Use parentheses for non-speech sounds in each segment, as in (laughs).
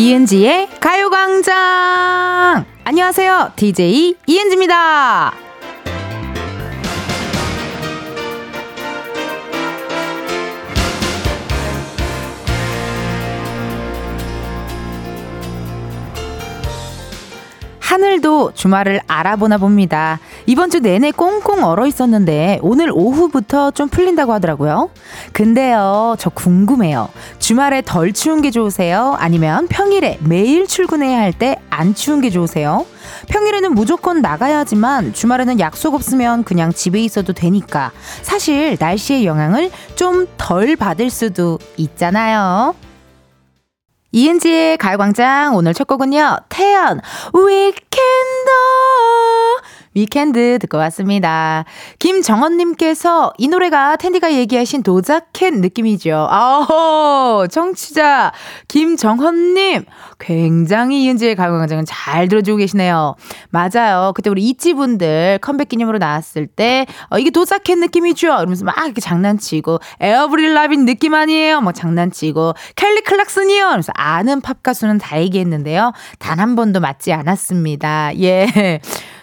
이은지의 가요광장! 안녕하세요. DJ 이은지입니다. 하늘도 주말을 알아보나 봅니다. 이번 주 내내 꽁꽁 얼어 있었는데 오늘 오후부터 좀 풀린다고 하더라고요. 근데요, 저 궁금해요. 주말에 덜 추운 게 좋으세요? 아니면 평일에 매일 출근해야 할 때 안 추운 게 좋으세요? 평일에는 무조건 나가야 하지만 주말에는 약속 없으면 그냥 집에 있어도 되니까 사실 날씨의 영향을 좀 덜 받을 수도 있잖아요. 이은지의 가요광장 오늘 첫 곡은요. 태연 위켄더 위켄드 듣고 왔습니다. 김정원님께서 이 노래가 텐디가 얘기하신 도자켓 느낌이죠. 아호, 청취자 김정헌님 굉장히 이은지의 가요광장은 잘 들어주고 계시네요. 맞아요. 그때 우리 이찌분들 컴백 기념으로 나왔을 때 어, 이게 도자켓 느낌이죠. 이러면서 막 이렇게 장난치고 에어브릴 라빈 느낌 아니에요. 뭐 장난치고 켈리 클락슨이요. 그래서 아는 팝 가수는 다 얘기했는데요. 단 한 번도 맞지 않았습니다. 예.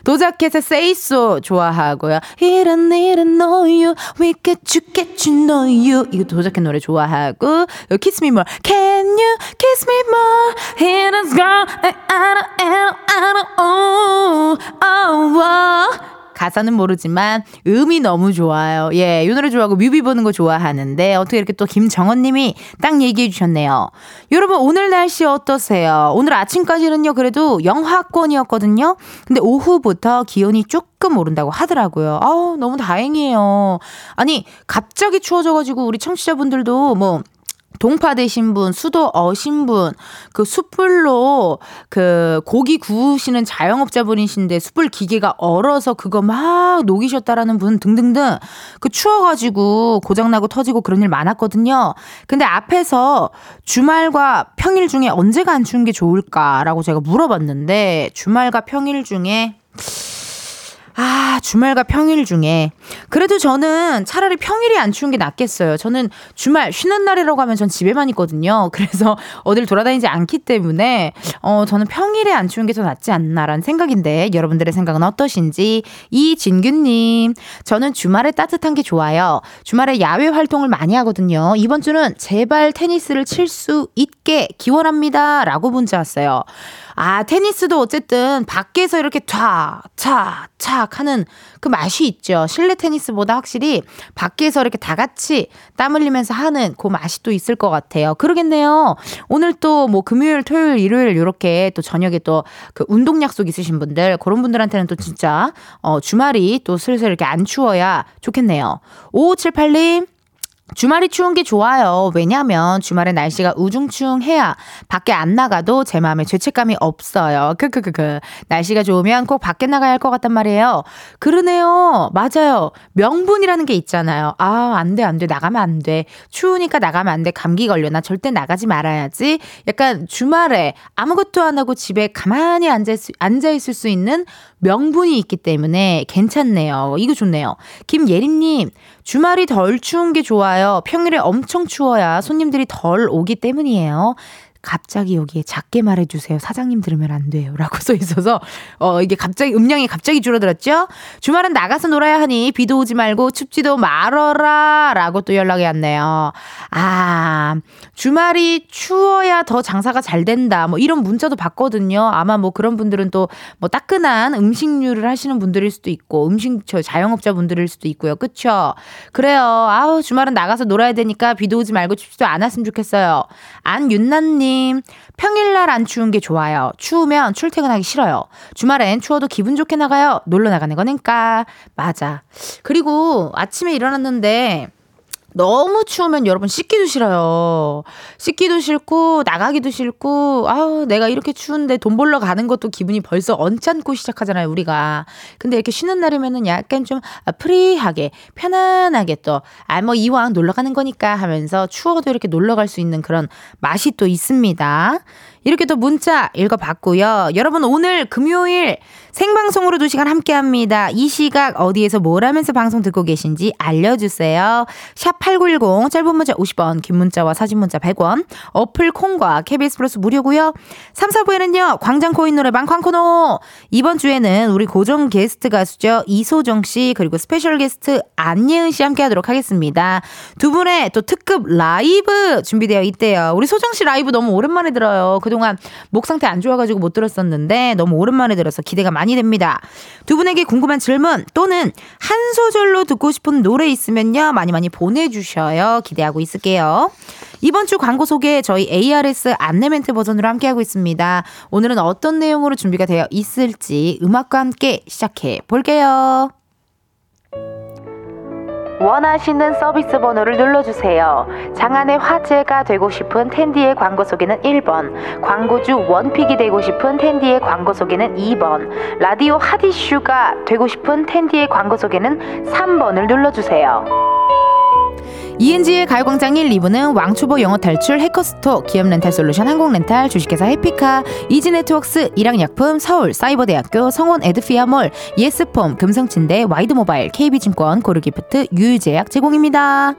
도자켓의 So 좋아하고요. 이런 일은 너유 We get you get you know you 이거 도자켓 노래 좋아하고 Kiss Me More Can you kiss me more Here is gone I don't I don't oh oh oh 가사는 모르지만 음이 너무 좋아요. 예, 이 노래 좋아하고 뮤비 보는 거 좋아하는데 어떻게 이렇게 또 김정원 님이 딱 얘기해 주셨네요. 여러분 오늘 날씨 어떠세요? 오늘 아침까지는요 그래도 영하권이었거든요. 근데 오후부터 기온이 조금 오른다고 하더라고요. 아우 너무 다행이에요. 아니 갑자기 추워져 가지고 우리 청취자분들도 뭐 동파 되신 분, 수도 어 신 분, 그 숯불로 그 고기 구우시는 자영업자분이신데 숯불 기계가 얼어서 그거 막 녹이셨다라는 분 등등등 그 추워가지고 고장나고 터지고 그런 일 많았거든요. 근데 앞에서 주말과 평일 중에 언제가 안 추운 게 좋을까라고 제가 물어봤는데 주말과 평일 중에 아, 주말과 평일 중에. 그래도 저는 차라리 평일이 안 추운 게 낫겠어요. 저는 주말 쉬는 날이라고 하면 전 집에만 있거든요. (laughs) 그래서 어딜 돌아다니지 않기 때문에, 어, 저는 평일에 안 추운 게 더 낫지 않나라는 생각인데, 여러분들의 생각은 어떠신지. 이진규님, 저는 주말에 따뜻한 게 좋아요. 주말에 야외 활동을 많이 하거든요. 이번 주는 제발 테니스를 칠 수 있게 기원합니다. 라고 문자 왔어요. 아, 테니스도 어쨌든 밖에서 이렇게 차, 차, 착 하는 그 맛이 있죠. 실내 테니스보다 확실히 밖에서 이렇게 다 같이 땀 흘리면서 하는 그 맛이 또 있을 것 같아요. 그러겠네요. 오늘 또 뭐 금요일, 토요일, 일요일 이렇게 또 저녁에 또 그 운동 약속 있으신 분들, 그런 분들한테는 또 진짜 어, 주말이 또 슬슬 이렇게 안 추워야 좋겠네요. 5578님, 주말이 추운 게 좋아요. 왜냐면 주말에 날씨가 우중충해야 밖에 안 나가도 제 마음에 죄책감이 없어요. 크크크크. 날씨가 좋으면 꼭 밖에 나가야 할 것 같단 말이에요. 그러네요. 맞아요. 명분이라는 게 있잖아요. 아, 안 돼, 안 돼. 나가면 안 돼. 추우니까 나가면 안 돼. 감기 걸려. 나 절대 나가지 말아야지. 약간 주말에 아무것도 안 하고 집에 가만히 앉아, 앉아 있을 수 있는 명분이 있기 때문에 괜찮네요. 이거 좋네요. 김예림님, 주말이 덜 추운 게 좋아요. 평일에 엄청 추워야 손님들이 덜 오기 때문이에요. 갑자기 여기에 작게 말해주세요. 사장님 들으면 안 돼요. 라고 (laughs) 써 있어서, 어, 이게 갑자기, 음량이 갑자기 줄어들었죠? 주말은 나가서 놀아야 하니 비도 오지 말고 춥지도 말어라. 라고 또 연락이 왔네요. 아, 주말이 추워야 더 장사가 잘 된다. 뭐 이런 문자도 받거든요. 아마 뭐 그런 분들은 또 뭐 따끈한 음식류를 하시는 분들일 수도 있고, 음식, 저 자영업자 분들일 수도 있고요. 그쵸? 그래요. 아우, 주말은 나가서 놀아야 되니까 비도 오지 말고 춥지도 않았으면 좋겠어요. 안윤나님, 님 평일날 안 추운 게 좋아요. 추우면 출퇴근하기 싫어요. 주말엔 추워도 기분 좋게 나가요. 놀러 나가는 거니까. 맞아. 그리고 아침에 일어났는데 너무 추우면 여러분 씻기도 싫어요. 씻기도 싫고 나가기도 싫고 아우 내가 이렇게 추운데 돈 벌러 가는 것도 기분이 벌써 언짢고 시작하잖아요 우리가. 근데 이렇게 쉬는 날이면은 약간 좀 free하게 편안하게 또 아 뭐 이왕 놀러 가는 거니까 하면서 추워도 이렇게 놀러 갈 수 있는 그런 맛이 또 있습니다. 이렇게 또 문자 읽어봤고요. 여러분 오늘 금요일 생방송으로 2시간 함께 합니다. 이 시각 어디에서 뭘 하면서 방송 듣고 계신지 알려주세요. 샵 8910, 짧은 문자 50원, 긴 문자와 사진 문자 100원, 어플 콩과 KBS 플러스 무료고요 3, 4부에는요, 광장 코인 노래방 광코노. 이번 주에는 우리 고정 게스트 가수죠. 이소정 씨, 그리고 special 게스트 안예은 씨 함께 하도록 하겠습니다. 두 분의 또 특급 라이브 준비되어 있대요. 우리 소정 씨 라이브 너무 오랜만에 들어요. 그동 안 목 상태 안 좋아가지고 못 들었었는데 너무 오랜만에 들어서 기대가 많이 됩니다. 두 분에게 궁금한 질문 또는 한 소절로 듣고 싶은 노래 있으면요. 많이 많이 보내주셔요. 기대하고 있을게요. 이번 주 광고 소개 저희 ARS 안내 멘트 버전으로 함께하고 있습니다. 오늘은 어떤 내용으로 준비가 되어 있을지 음악과 함께 시작해 볼게요. 원하시는 서비스 번호를 눌러주세요. 장안의 화제가 되고 싶은 텐디의 광고 소개는 1번, 광고주 one pick이 되고 싶은 텐디의 광고 소개는 2번, 라디오 hot issue가 되고 싶은 텐디의 광고 소개는 3번을 눌러주세요. 이은지의 가요광장 1, 2부는 왕초보 영어 탈출 해커스톡, 기업 rental solution 항공 렌탈, 주식회사 해피카, 이지네트웍스, 일양약품, 서울, 사이버대학교, 성원 에드피아몰, 예스폼, 금성침대, 와이드모바일, KB증권, 고르기프트, 유유제약 제공입니다.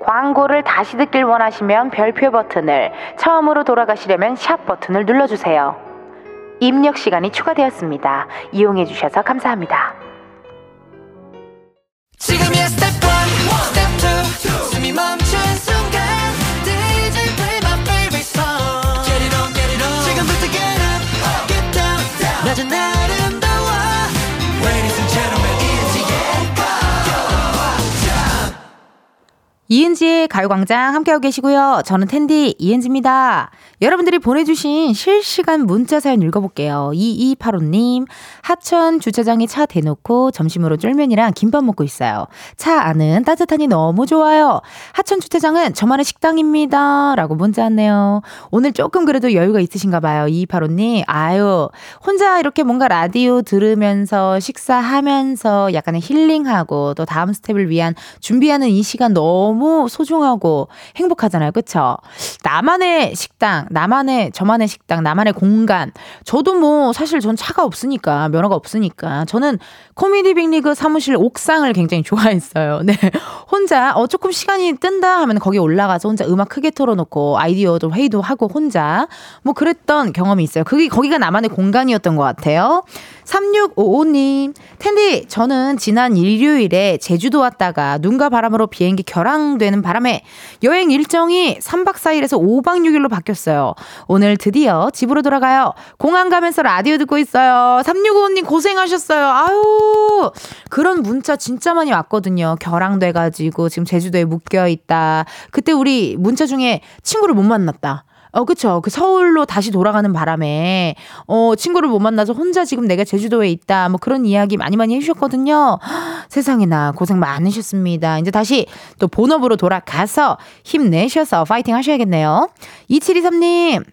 광고를 다시 듣길 원하시면 별표 버튼을, 처음으로 돌아가시려면 샵 버튼을 눌러주세요. 입력 시간이 추가되었습니다. 이용해 주셔서 감사합니다. 지금이야 스텝 1, 낮은 아름다워 Ladies and gentlemen, 이은지의 가요광장 함께하고 계시고요. 저는 텐디 이은지입니다. 여러분들이 보내주신 실시간 문자 사연 읽어볼게요. 2285님, 하천 주차장에 차 대놓고 점심으로 쫄면이랑 김밥 먹고 있어요. 차 안은 따뜻하니 너무 좋아요. 하천 주차장은 저만의 식당입니다. 라고 문자 왔네요. 오늘 조금 그래도 여유가 있으신가 봐요. 2285님, 아유, 혼자 이렇게 뭔가 라디오 들으면서 식사하면서 약간의 힐링하고 또 다음 스텝을 위한 준비하는 이 시간 너무 소중하고 행복하잖아요. 그쵸? 나만의 식당, 나만의 저만의 식당, 나만의 공간. 저도 뭐 사실 전 차가 없으니까 면허가 없으니까 저는 코미디 빅리그 사무실 옥상을 굉장히 좋아했어요. (laughs) 네. 혼자 어 조금 시간이 뜬다 하면 거기 올라가서 혼자 음악 크게 틀어놓고 아이디어도 회의도 하고 혼자 뭐 그랬던 경험이 있어요. 그게 거기가 나만의 공간이었던 것 같아요. 3655님, 텐디, 저는 지난 일요일에 제주도 왔다가 눈과 바람으로 비행기 결항되는 바람에 여행 일정이 3박 4일에서 5박 6일로 바뀌었어요. 오늘 드디어 집으로 돌아가요. 공항 가면서 라디오 듣고 있어요. 3655님 고생하셨어요. 아유, 그런 문자 진짜 많이 왔거든요. 결항돼가지고 지금 제주도에 묶여있다. 그때 우리 문자 중에 친구를 못 만났다. 어, 그쵸. 그 서울로 다시 돌아가는 바람에, 어, 친구를 못 만나서 혼자 지금 내가 제주도에 있다. 뭐 그런 이야기 많이 많이 해주셨거든요. 세상에나 고생 많으셨습니다. 이제 다시 또 본업으로 돌아가서 힘내셔서 파이팅 하셔야겠네요. 2723님,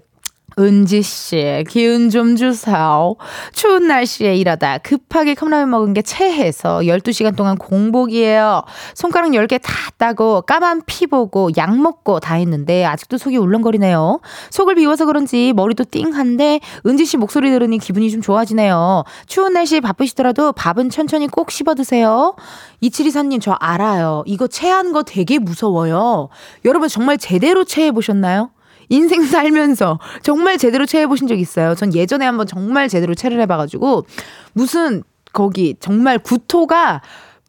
은지 씨, 기운 좀 주세요. 추운 날씨에 일하다 급하게 컵라면 먹은 게 체해서 12시간 동안 공복이에요. 손가락 10개 다 따고 까만 피 보고 약 먹고 다 했는데 아직도 속이 울렁거리네요. 속을 비워서 그런지 머리도 띵한데 은지 씨 목소리 들으니 기분이 좀 좋아지네요. 추운 날씨에 바쁘시더라도 밥은 천천히 꼭 씹어 드세요. 이칠이사님 저 알아요. 이거 체한 거 되게 무서워요. 여러분 정말 제대로 체해 보셨나요? 인생 살면서 정말 제대로 체해보신 적 있어요. 전 예전에 한번 정말 제대로 체를 해봐가지고 무슨 거기 정말 구토가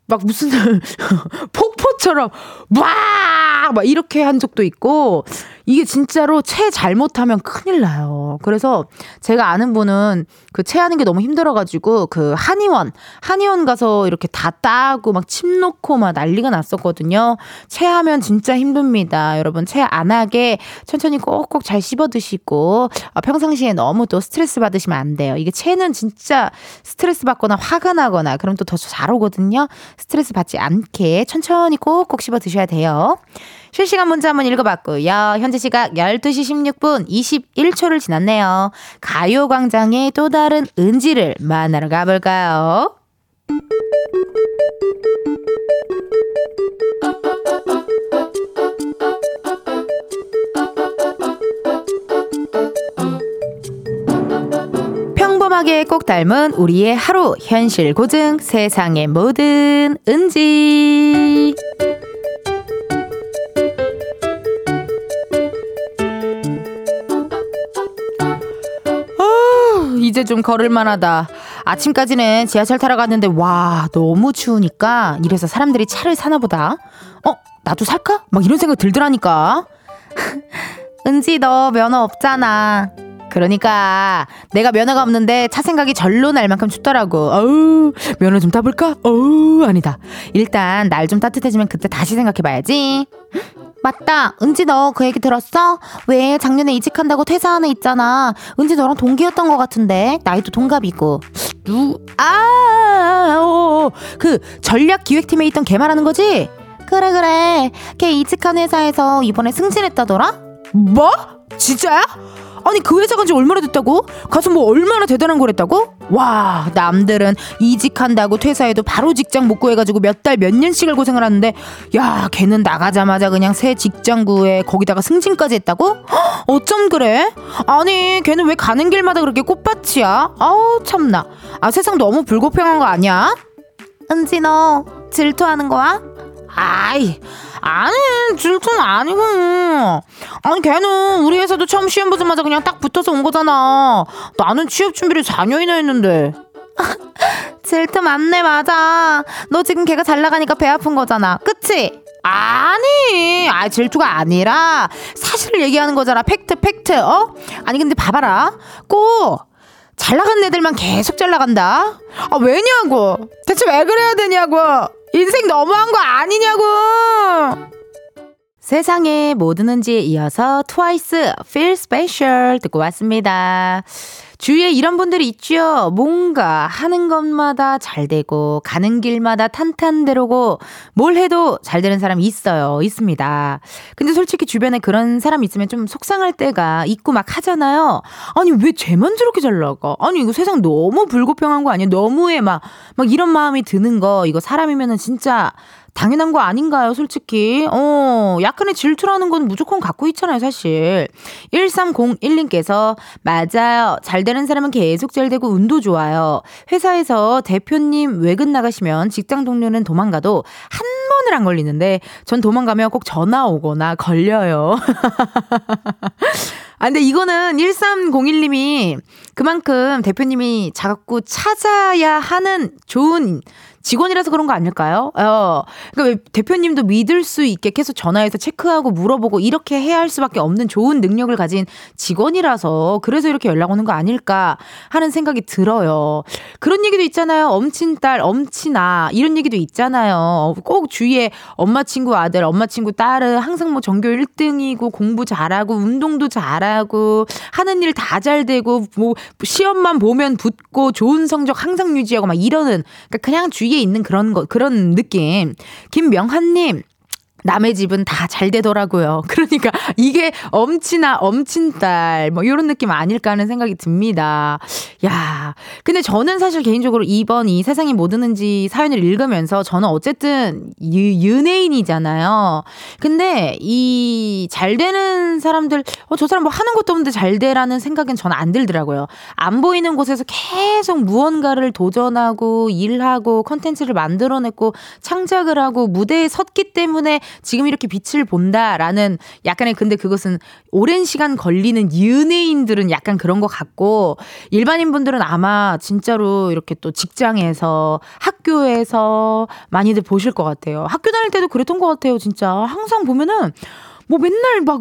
막 무슨 (laughs) 폭포처럼 막, 막 이렇게 한 적도 있고 이게 진짜로 채 잘못하면 큰일 나요. 그래서 제가 아는 분은 그 채하는 게 너무 힘들어가지고 그 한의원, 한의원 가서 이렇게 다 따고 막 침 놓고 막 난리가 났었거든요. 채하면 진짜 힘듭니다. 여러분 채 안 하게 천천히 꼭꼭 잘 씹어 드시고 어, 평상시에 너무 또 스트레스 받으시면 안 돼요. 이게 채는 진짜 스트레스 받거나 화가 나거나 그럼 또 더 잘 오거든요. 스트레스 받지 않게 천천히 꼭꼭 씹어 드셔야 돼요. 실시간 문자 한번 읽어봤고요. 현재 시각 12시 16분 21초를 지났네요. 가요광장의 또 다른 은지를 만나러 가볼까요? 평범하게 꼭 닮은 우리의 하루 현실 고증 세상의 모든 은지 이제 좀 걸을만하다. 아침까지는 지하철 타러 갔는데 와 너무 추우니까 이래서 사람들이 차를 사나 보다. 어 나도 살까? 막 이런 생각 들더라니까. (laughs) 은지 너 면허 없잖아. 그러니까 내가 면허가 없는데 차 생각이 절로 날 만큼 춥더라고. 어우 면허 좀 따볼까? 어우 아니다. 일단 날 좀 따뜻해지면 그때 다시 생각해봐야지. 맞다. 은지 너 그 얘기 들었어? 왜 작년에 이직한다고 퇴사하는 있잖아. 은지 너랑 동기였던 것 같은데 나이도 동갑이고. 누? 아, 어, 어, 어. 그 전략 기획팀에 있던 걔 말하는 거지? 그래 그래. 걔 이직한 회사에서 이번에 승진했다더라? 뭐? 진짜야? 아니 그 회사 간지 얼마나 됐다고? 가서 뭐 얼마나 대단한 거랬다고? 와 남들은 이직한다고 퇴사해도 바로 직장 못 구해가지고 몇 달 몇 년씩을 고생을 하는데 야 걔는 나가자마자 그냥 새 직장 구해 거기다가 승진까지 했다고? 어쩜 그래? 아니 걔는 왜 가는 길마다 그렇게 꽃밭이야? 아우 참나 아 세상 너무 불공평한 거 아니야? 은지 너 질투하는 거야? 아이 아니 질투는 아니고. 아니 걔는 우리 회사도 처음 시험 보자마자 그냥 딱 붙어서 온 거잖아. 나는 취업 준비를 4년이나 했는데. (laughs) 질투 맞네 맞아. 너 지금 걔가 잘 나가니까 배 아픈 거잖아. 그치? 아니 아 질투가 아니라 사실을 얘기하는 거잖아. fact fact 어? 아니 근데 봐봐라. 꼭 잘 나가는 애들만 계속 잘 나간다. 아 왜냐고? 대체 왜 그래야 되냐고 인생 너무한 거 아니냐고! 세상에 뭐 드는지에 이어서 트와이스 Feel Special 듣고 왔습니다. 주위에 이런 분들이 있죠. 뭔가 하는 것마다 잘 되고 가는 길마다 탄탄대로고 뭘 해도 잘 되는 사람이 있어요. 있습니다. 근데 솔직히 주변에 그런 사람 있으면 좀 속상할 때가 있고 막 하잖아요. 아니 왜 쟤만 저렇게 잘 나가? 아니 이거 세상 너무 불공평한 거 아니야? 너무해 막 막 이런 마음이 드는 거 이거 사람이면은 진짜 당연한 거 아닌가요, 솔직히? 어, 약간의 질투라는 건 무조건 갖고 있잖아요, 사실. 1301님께서, 맞아요. 잘 되는 사람은 계속 잘 되고 운도 좋아요. 회사에서 대표님 외근 나가시면 직장 동료는 도망가도 한 번을 안 걸리는데, 전 도망가면 꼭 전화 오거나 걸려요. (laughs) 아, 근데 이거는 1301님이 그만큼 대표님이 자꾸 찾아야 하는 좋은 직원이라서 그런 거 아닐까요? 어. 그러니까 대표님도 믿을 수 있게 계속 전화해서 체크하고 물어보고 이렇게 해야 할 수밖에 없는 좋은 능력을 가진 직원이라서 그래서 이렇게 연락 오는 거 아닐까 하는 생각이 들어요. 그런 얘기도 있잖아요. 엄친 딸, 엄친아. 이런 얘기도 있잖아요. 꼭 주위에 엄마 친구 아들, 엄마 친구 딸은 항상 뭐 전교 1등이고 공부 잘하고 운동도 잘하고 하는 일 다 잘 되고 뭐 시험만 보면 붙고 좋은 성적 항상 유지하고 막 이러는 그러니까 그냥 주위 위에 있는 그런 거, 그런 느낌. 김명한님, 남의 집은 다 잘 되더라고요. (laughs) 그러니까 이게 엄친아, 엄친딸, 뭐, 이런 느낌 아닐까 하는 생각이 듭니다. 야 근데 저는 사실 개인적으로 이번 이 세상이 뭐 드는지 사연을 읽으면서 저는 어쨌든 유, 연예인이잖아요. 근데 이 잘 되는 사람들, 어, 저 사람 뭐 하는 것도 없는데 잘 되라는 생각은 저는 안 들더라고요. 안 보이는 곳에서 계속 무언가를 도전하고 일하고 컨텐츠를 만들어냈고 창작을 하고 무대에 섰기 때문에 지금 이렇게 빛을 본다라는 약간의 근데 그것은 오랜 시간 걸리는 연예인들은 약간 그런 것 같고 일반인 분들은 아마 진짜로 이렇게 또 직장에서 학교에서 많이들 보실 것 같아요. 학교 다닐 때도 그랬던 것 같아요. 진짜 항상 보면은 뭐 맨날 막,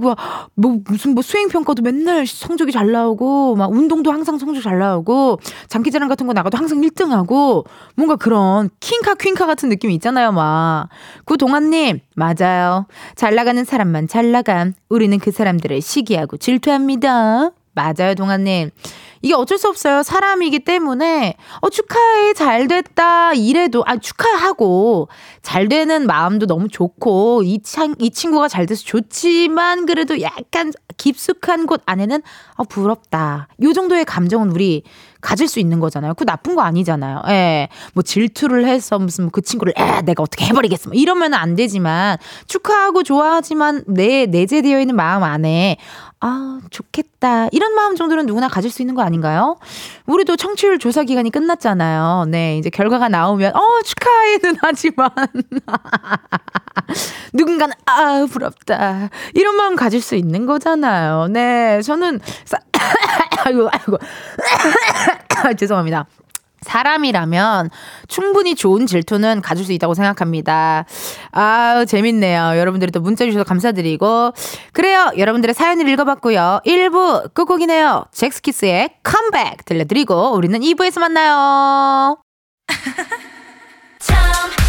뭐 무슨 뭐 수행평가도 맨날 성적이 잘 나오고, 막 운동도 항상 성적 잘 나오고, 장기자랑 같은 거 나가도 항상 1등 하고, 뭔가 그런 킹카 퀸카 같은 느낌이 있잖아요, 막. 구동환님, 맞아요. 잘 나가는 사람만 잘 나감. 우리는 그 사람들을 시기하고 질투합니다. 맞아요, 동환님. 이게 어쩔 수 없어요. 사람이기 때문에 어 축하해 잘 됐다 이래도 아 축하하고 잘 되는 마음도 너무 좋고 이, 창, 이 친구가 잘 돼서 좋지만 그래도 약간 깊숙한 곳 안에는 어 부럽다. 요 정도의 감정은 우리 가질 수 있는 거잖아요. 그 나쁜 거 아니잖아요. 예. 뭐 질투를 해서 무슨 뭐그 친구를 에 내가 어떻게 해버리겠어. 뭐 이러면 안 되지만 축하하고 좋아하지만 내 내재되어 있는 마음 안에 아 좋겠다 이런 마음 정도는 누구나 가질 수 있는 거 아 닌가요? 우리도 청취율 조사 기간이 끝났잖아요. 네, 이제 결과가 나오면, 어, 축하해는 하지만. (laughs) 누군가는, 아, 부럽다. 이런 마음 가질 수 있는 거잖아요. 네, 저는, (coughs) 아이고, 아이고. (coughs) 죄송합니다. 사람이라면 충분히 좋은 질투는 가질 수 있다고 생각합니다. 아, 재밌네요. 여러분들이 또 문자 주셔서 감사드리고. 그래요. 여러분들의 사연을 읽어봤고요. 1부 끝곡이네요. 잭스키스의 컴백 들려드리고 우리는 2부에서 만나요. (laughs)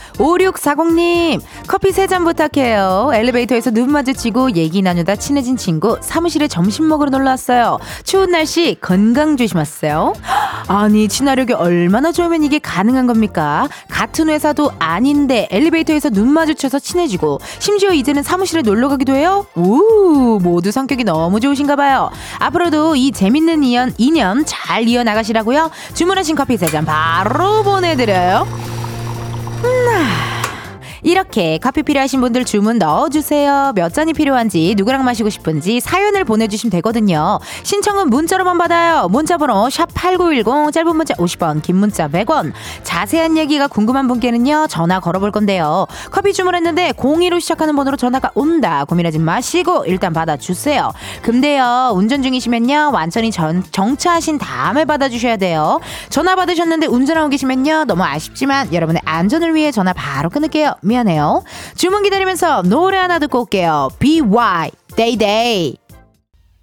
5640님, 커피 세 잔 부탁해요. 엘리베이터에서 눈 마주치고 얘기 나누다 친해진 친구, 사무실에 점심 먹으러 놀러 왔어요. 추운 날씨 건강 조심하세요. 아니, 친화력이 얼마나 좋으면 이게 가능한 겁니까? 같은 회사도 아닌데 엘리베이터에서 눈 마주쳐서 친해지고, 심지어 이제는 사무실에 놀러 가기도 해요? 우, 모두 성격이 너무 좋으신가 봐요. 앞으로도 이 재밌는 인연, 인연 잘 이어나가시라고요. 주문하신 커피 세 잔 바로 보내드려요. 음, 이렇게 커피 필요하신 분들 주문 넣어주세요. 몇 잔이 필요한지, 누구랑 마시고 싶은지 사연을 보내주시면 되거든요. 신청은 문자로만 받아요. 문자번호 샵 8910, 짧은 문자 50원, 긴 문자 100원. 자세한 얘기가 궁금한 분께는요, 전화 걸어볼 건데요. 커피 주문했는데 02로 시작하는 번호로 전화가 온다. 고민하지 마시고 일단 받아주세요. 근데요, 운전 중이시면요, 완전히 전, 정차하신 다음에 받아주셔야 돼요. 전화 받으셨는데 운전하고 계시면요, 너무 아쉽지만 여러분의 안전을 위해 전화 바로 끊을게요. 미안해요. 주문 기다리면서 노래 하나 듣고 올게요. BY, Day Day.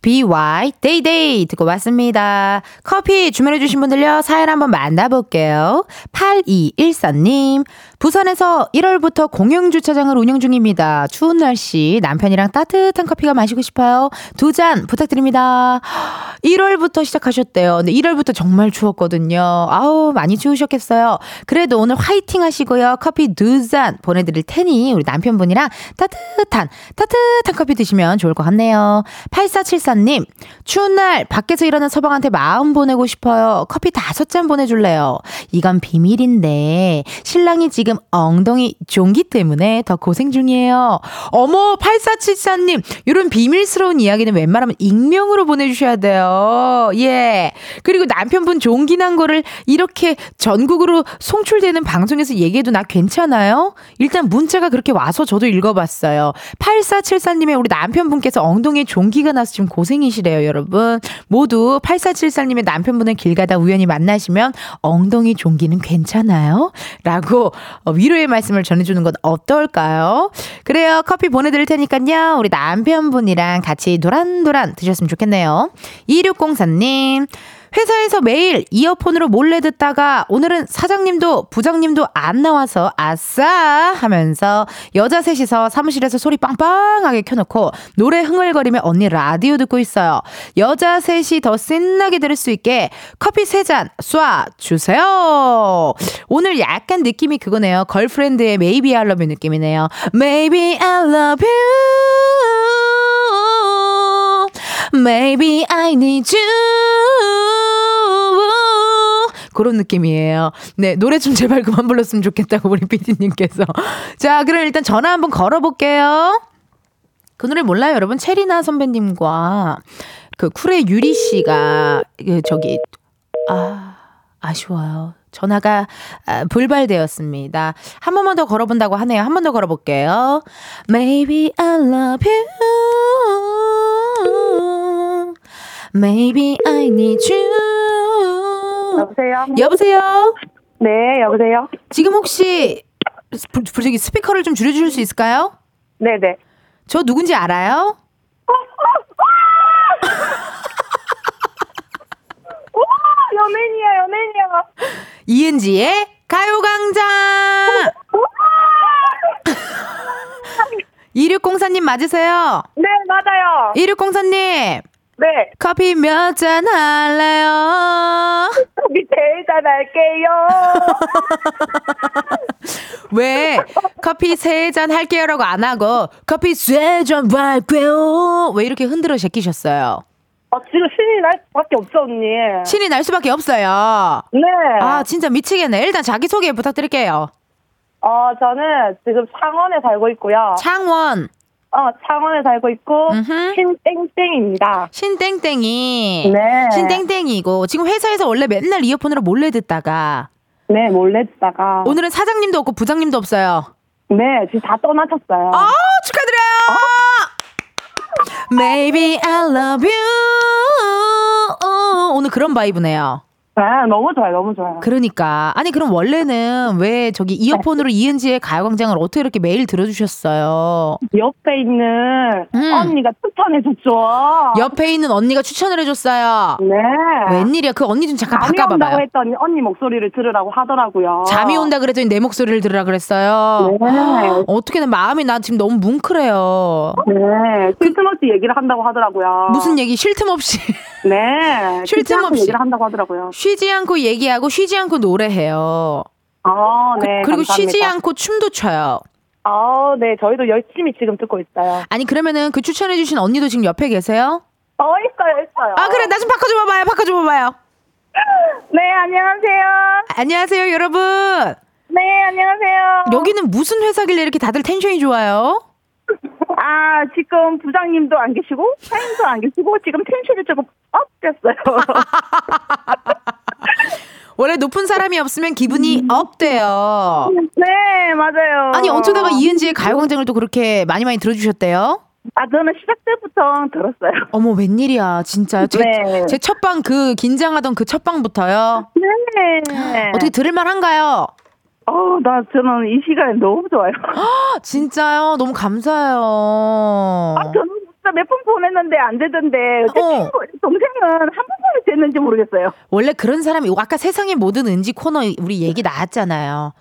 BY, Day Day 듣고 왔습니다. 커피 주문해주신 분들요, 사연 한번 만나볼게요. 8214님, 부산에서 1월부터 공영 주차장을 운영 중입니다. 추운 날씨 남편이랑 따뜻한 커피가 마시고 싶어요. 두 잔 부탁드립니다. 1월부터 시작하셨대요. 근데 1월부터 정말 추웠거든요. 아우 많이 추우셨겠어요. 그래도 오늘 화이팅 하시고요. 커피 두 잔 보내드릴 테니 우리 남편분이랑 따뜻한 따뜻한 커피 드시면 좋을 것 같네요. 8474님 추운 날 밖에서 일하는 서방한테 마음 보내고 싶어요. 커피 다섯 잔 보내줄래요. 이건 비밀인데 신랑이 지금 지금 엉덩이 종기 때문에 더 고생 중이에요. 어머, 8474님, 이런 비밀스러운 이야기는 웬만하면 익명으로 보내주셔야 돼요. 예. 그리고 남편분 종기 난 거를 이렇게 전국으로 송출되는 방송에서 얘기해도 나 괜찮아요? 일단 문자가 그렇게 와서 저도 읽어봤어요. 8474님의 우리 남편분께서 엉덩이에 종기가 나서 지금 고생이시래요, 여러분. 모두 8474님의 남편분을 길 가다 우연히 만나시면 엉덩이 종기는 괜찮아요? 라고 어, 위로의 말씀을 전해주는 건 어떨까요? 그래요. 커피 보내드릴 테니까요. 우리 남편분이랑 같이 도란도란 드셨으면 좋겠네요. 2604님. 회사에서 매일 이어폰으로 몰래 듣다가 오늘은 사장님도 부장님도 안 나와서 아싸 하면서 여자 셋이서 사무실에서 소리 빵빵하게 켜놓고 노래 흥얼거리며 언니 라디오 듣고 있어요. 여자 셋이 더 신나게 들을 수 있게 커피 세 잔 쏴 주세요. 오늘 약간 느낌이 그거네요. 걸프렌즈의 Maybe I Love You 느낌이네요. Maybe I Love You. Maybe I need you. 그런 느낌이에요. 네, 노래 좀 제발 그만 불렀으면 좋겠다고 우리 피디님께서. (laughs) 자, 그럼 일단 전화 한번 걸어볼게요. 그 노래 몰라요, 여러분? 채리나 선배님과 그 쿨의 유리 씨가 그 저기 아 아쉬워요. 전화가 아, 불발되었습니다. 한 번만 더 걸어본다고 하네요. 한 번 더 걸어볼게요. Maybe I love you. Maybe I need you. 여보세요? 여보세요? 네, 여보세요? 지금 혹시 저기 스피커를 좀 줄여주실 수 있을까요? 네네. 저 누군지 알아요? (laughs) 연예인이야, 연예인이야. 이은지의 가요광장! 2604님 (laughs) 맞으세요? 네, 맞아요. 2604님. 네. 커피 몇 잔 할래요? 밑에 일단 할게요. (laughs) 왜 커피 세 잔 할게요라고 안 하고 커피 세 잔 할게요? 왜 이렇게 흔들어 제끼셨어요? 아, 지금 신이 날 수밖에 없어, 언니. 신이 날 수밖에 없어요. 네. 아, 진짜 미치겠네. 일단 자기소개 부탁드릴게요. 어, 저는 지금 창원에 살고 있고요. 창원, 어, 창원에 살고 있고, 음흠. 신땡땡입니다. 신땡땡이. 네. 신땡땡이고, 지금 회사에서 원래 맨날 이어폰으로 몰래 듣다가, 네, 몰래 듣다가. 오늘은 사장님도 없고 부장님도 없어요. 네, 지금 다 떠나셨어요. 아, 축하드려요! Maybe I love you. 어, 오늘 그런 바이브네요. 네, 너무 좋아요, 너무 좋아요. 그러니까. 아니, 그럼 원래는 왜 저기 이어폰으로 이은지의 가요광장을 어떻게 이렇게 매일 들어주셨어요? 옆에 있는 음. 언니가 추천해줬죠. 옆에 있는 언니가 추천을 해줬어요. 네. 웬일이야? 그 언니 좀 잠깐 잠이 온다고 바꿔봐봐요. 했더니 언니 목소리를 들으라고 하더라고요. 잠이 온다 그랬더니 내 목소리를 들으라 그랬어요. 네. 어떻게든 마음이 나 지금 너무 뭉클해요. 네. 쉴틈 없이 얘기를 한다고 하더라고요. 무슨 얘기 쉴 틈 없이 네. (laughs) 쉴 쉬지 틈 않고 없이. 얘기를 한다고 하더라고요. 쉬지 않고 얘기하고 쉬지 않고 노래해요. 아, 네. 그 리고 감사합니다. 쉬지 않고 춤도 춰요. 아, 네. 저희도 열심히 지금 듣고 있어요. 아니 그러면은 그 추천해주신 언니도 지금 옆에 계세요? 어, 있어요, 있어요. 아 그래 나 좀 바꿔줘 봐봐요. 바꿔줘 봐봐요. (laughs) 네, 안녕하세요. 안녕하세요 여러분. 네, 안녕하세요. 여기는 무슨 회사길래 이렇게 다들 텐션이 좋아요? (laughs) 아, 지금 부장님도 안 계시고, 사장님도 안 계시고, 지금 텐션이 조금 up 됐어요. (laughs) 원래 높은 사람이 없으면 기분이 up돼요. 네, 맞아요. 아니 어쩌다가 이은지의 가요광장을 또 그렇게 많이 많이 들어주셨대요? 아, 저는 시작 때부터 들었어요. 어머 웬일이야 진짜요? 네. 제 첫방 그 긴장하던 그 첫방부터요? 네. 어떻게 들을만한가요? 어, 나 저는 이 시간이 너무 좋아요. 아, (gasps) 진짜요? 너무 감사해요. 아, 저는 진짜 몇번 보냈는데 안 되던데, 제 어. 친구, 동생은 한 번만에 됐는지 모르겠어요. 원래 그런 사람이 아까 세상의 모든 은지 코너 우리 얘기 나왔잖아요.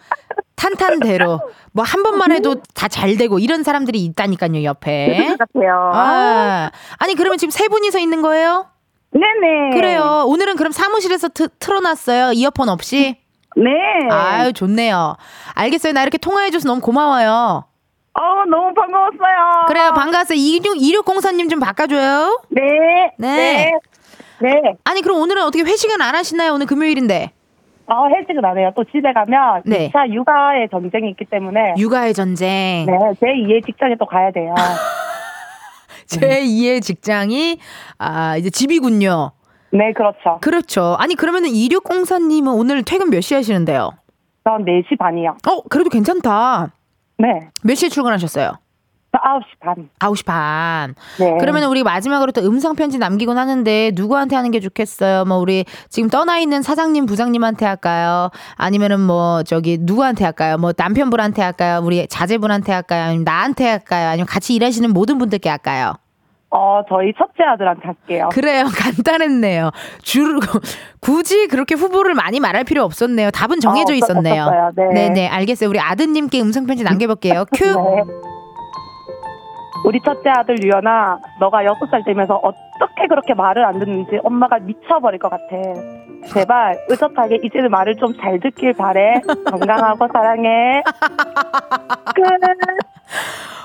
탄탄대로 뭐 한 번만 해도 다 잘 되고 이런 사람들이 있다니까요 옆에. 것 같아요. 아, 아니 그러면 지금 세 분이서 있는 거예요? 네네. 그래요. 오늘은 그럼 사무실에서 트, 틀어놨어요. 이어폰 없이. 네. 아유 좋네요. 알겠어요. 나 이렇게 통화해줘서 너무 고마워요. 어, 너무 반가웠어요. 그래요. 반가웠어요. 26, 2604님 좀 바꿔줘요. 네. 네. 네. 네. 아니 그럼 오늘은 어떻게 회식은 안 하시나요? 오늘 금요일인데. 어, 회식은 안 해요. 또 집에 가면 네. 2차 육아의 전쟁이 있기 때문에 육아의 전쟁. 네, 제 2의 직장에 또 가야 돼요. (laughs) 제 2의 직장이 아 이제 집이군요. 네, 그렇죠. 그렇죠. 아니 그러면은 2604님은 오늘 퇴근 몇 시에 하시는데요? 전 4시 반이요. 어 그래도 괜찮다. 네. 몇 시에 출근하셨어요? 저 9시 반. 9시 반. 네. 그러면 우리 마지막으로 또 음성 편지 남기곤 하는데 누구한테 하는 게 좋겠어요? 뭐 우리 지금 떠나 있는 사장님 부장님한테 할까요? 아니면은 뭐 저기 누구한테 할까요? 뭐 남편분한테 할까요? 우리 자제분한테 할까요? 아니면 나한테 할까요? 아니면 같이 일하시는 모든 분들께 할까요? 어, 저희 첫째 아들한테 할게요. 그래요. (laughs) 간단했네요. 줄 굳이 그렇게 후보를 많이 말할 필요 없었네요. 답은 정해져 어, 없- 있었네요. 없었어요. 네. 네, 알겠어요. 우리 아드님께 음성 편지 남겨볼게요. 큐. (laughs) 네. 우리 첫째 아들 유연아, 너가 여섯 살 되면서 어떻게 그렇게 말을 안 듣는지 엄마가 미쳐버릴 것 같아. 제발 의젓하게 이제는 말을 좀 잘 듣길 바래. 건강하고 사랑해. (laughs) 끝.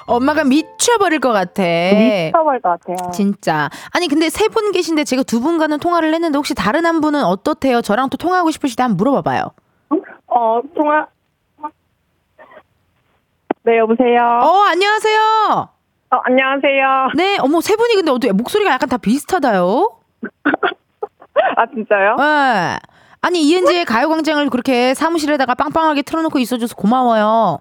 엄마가 미쳐버릴 것 같아. 미쳐버릴 것 같아요. 진짜. 아니 근데 세 분 계신데 제가 두 분과는 통화를 했는데 혹시 다른 한 분은 어떻대요? 저랑 또 통화하고 싶으시다 한번 물어봐봐요. 어, 통화. 네, 여보세요. 어 안녕하세요. 어, 안녕하세요. 네, 어머 세 분이 근데 어떻게 목소리가 약간 다 비슷하다요? (laughs) 아, 진짜요? 네. 아니 이은지의 가요광장을 그렇게 사무실에다가 빵빵하게 틀어놓고 있어줘서 고마워요.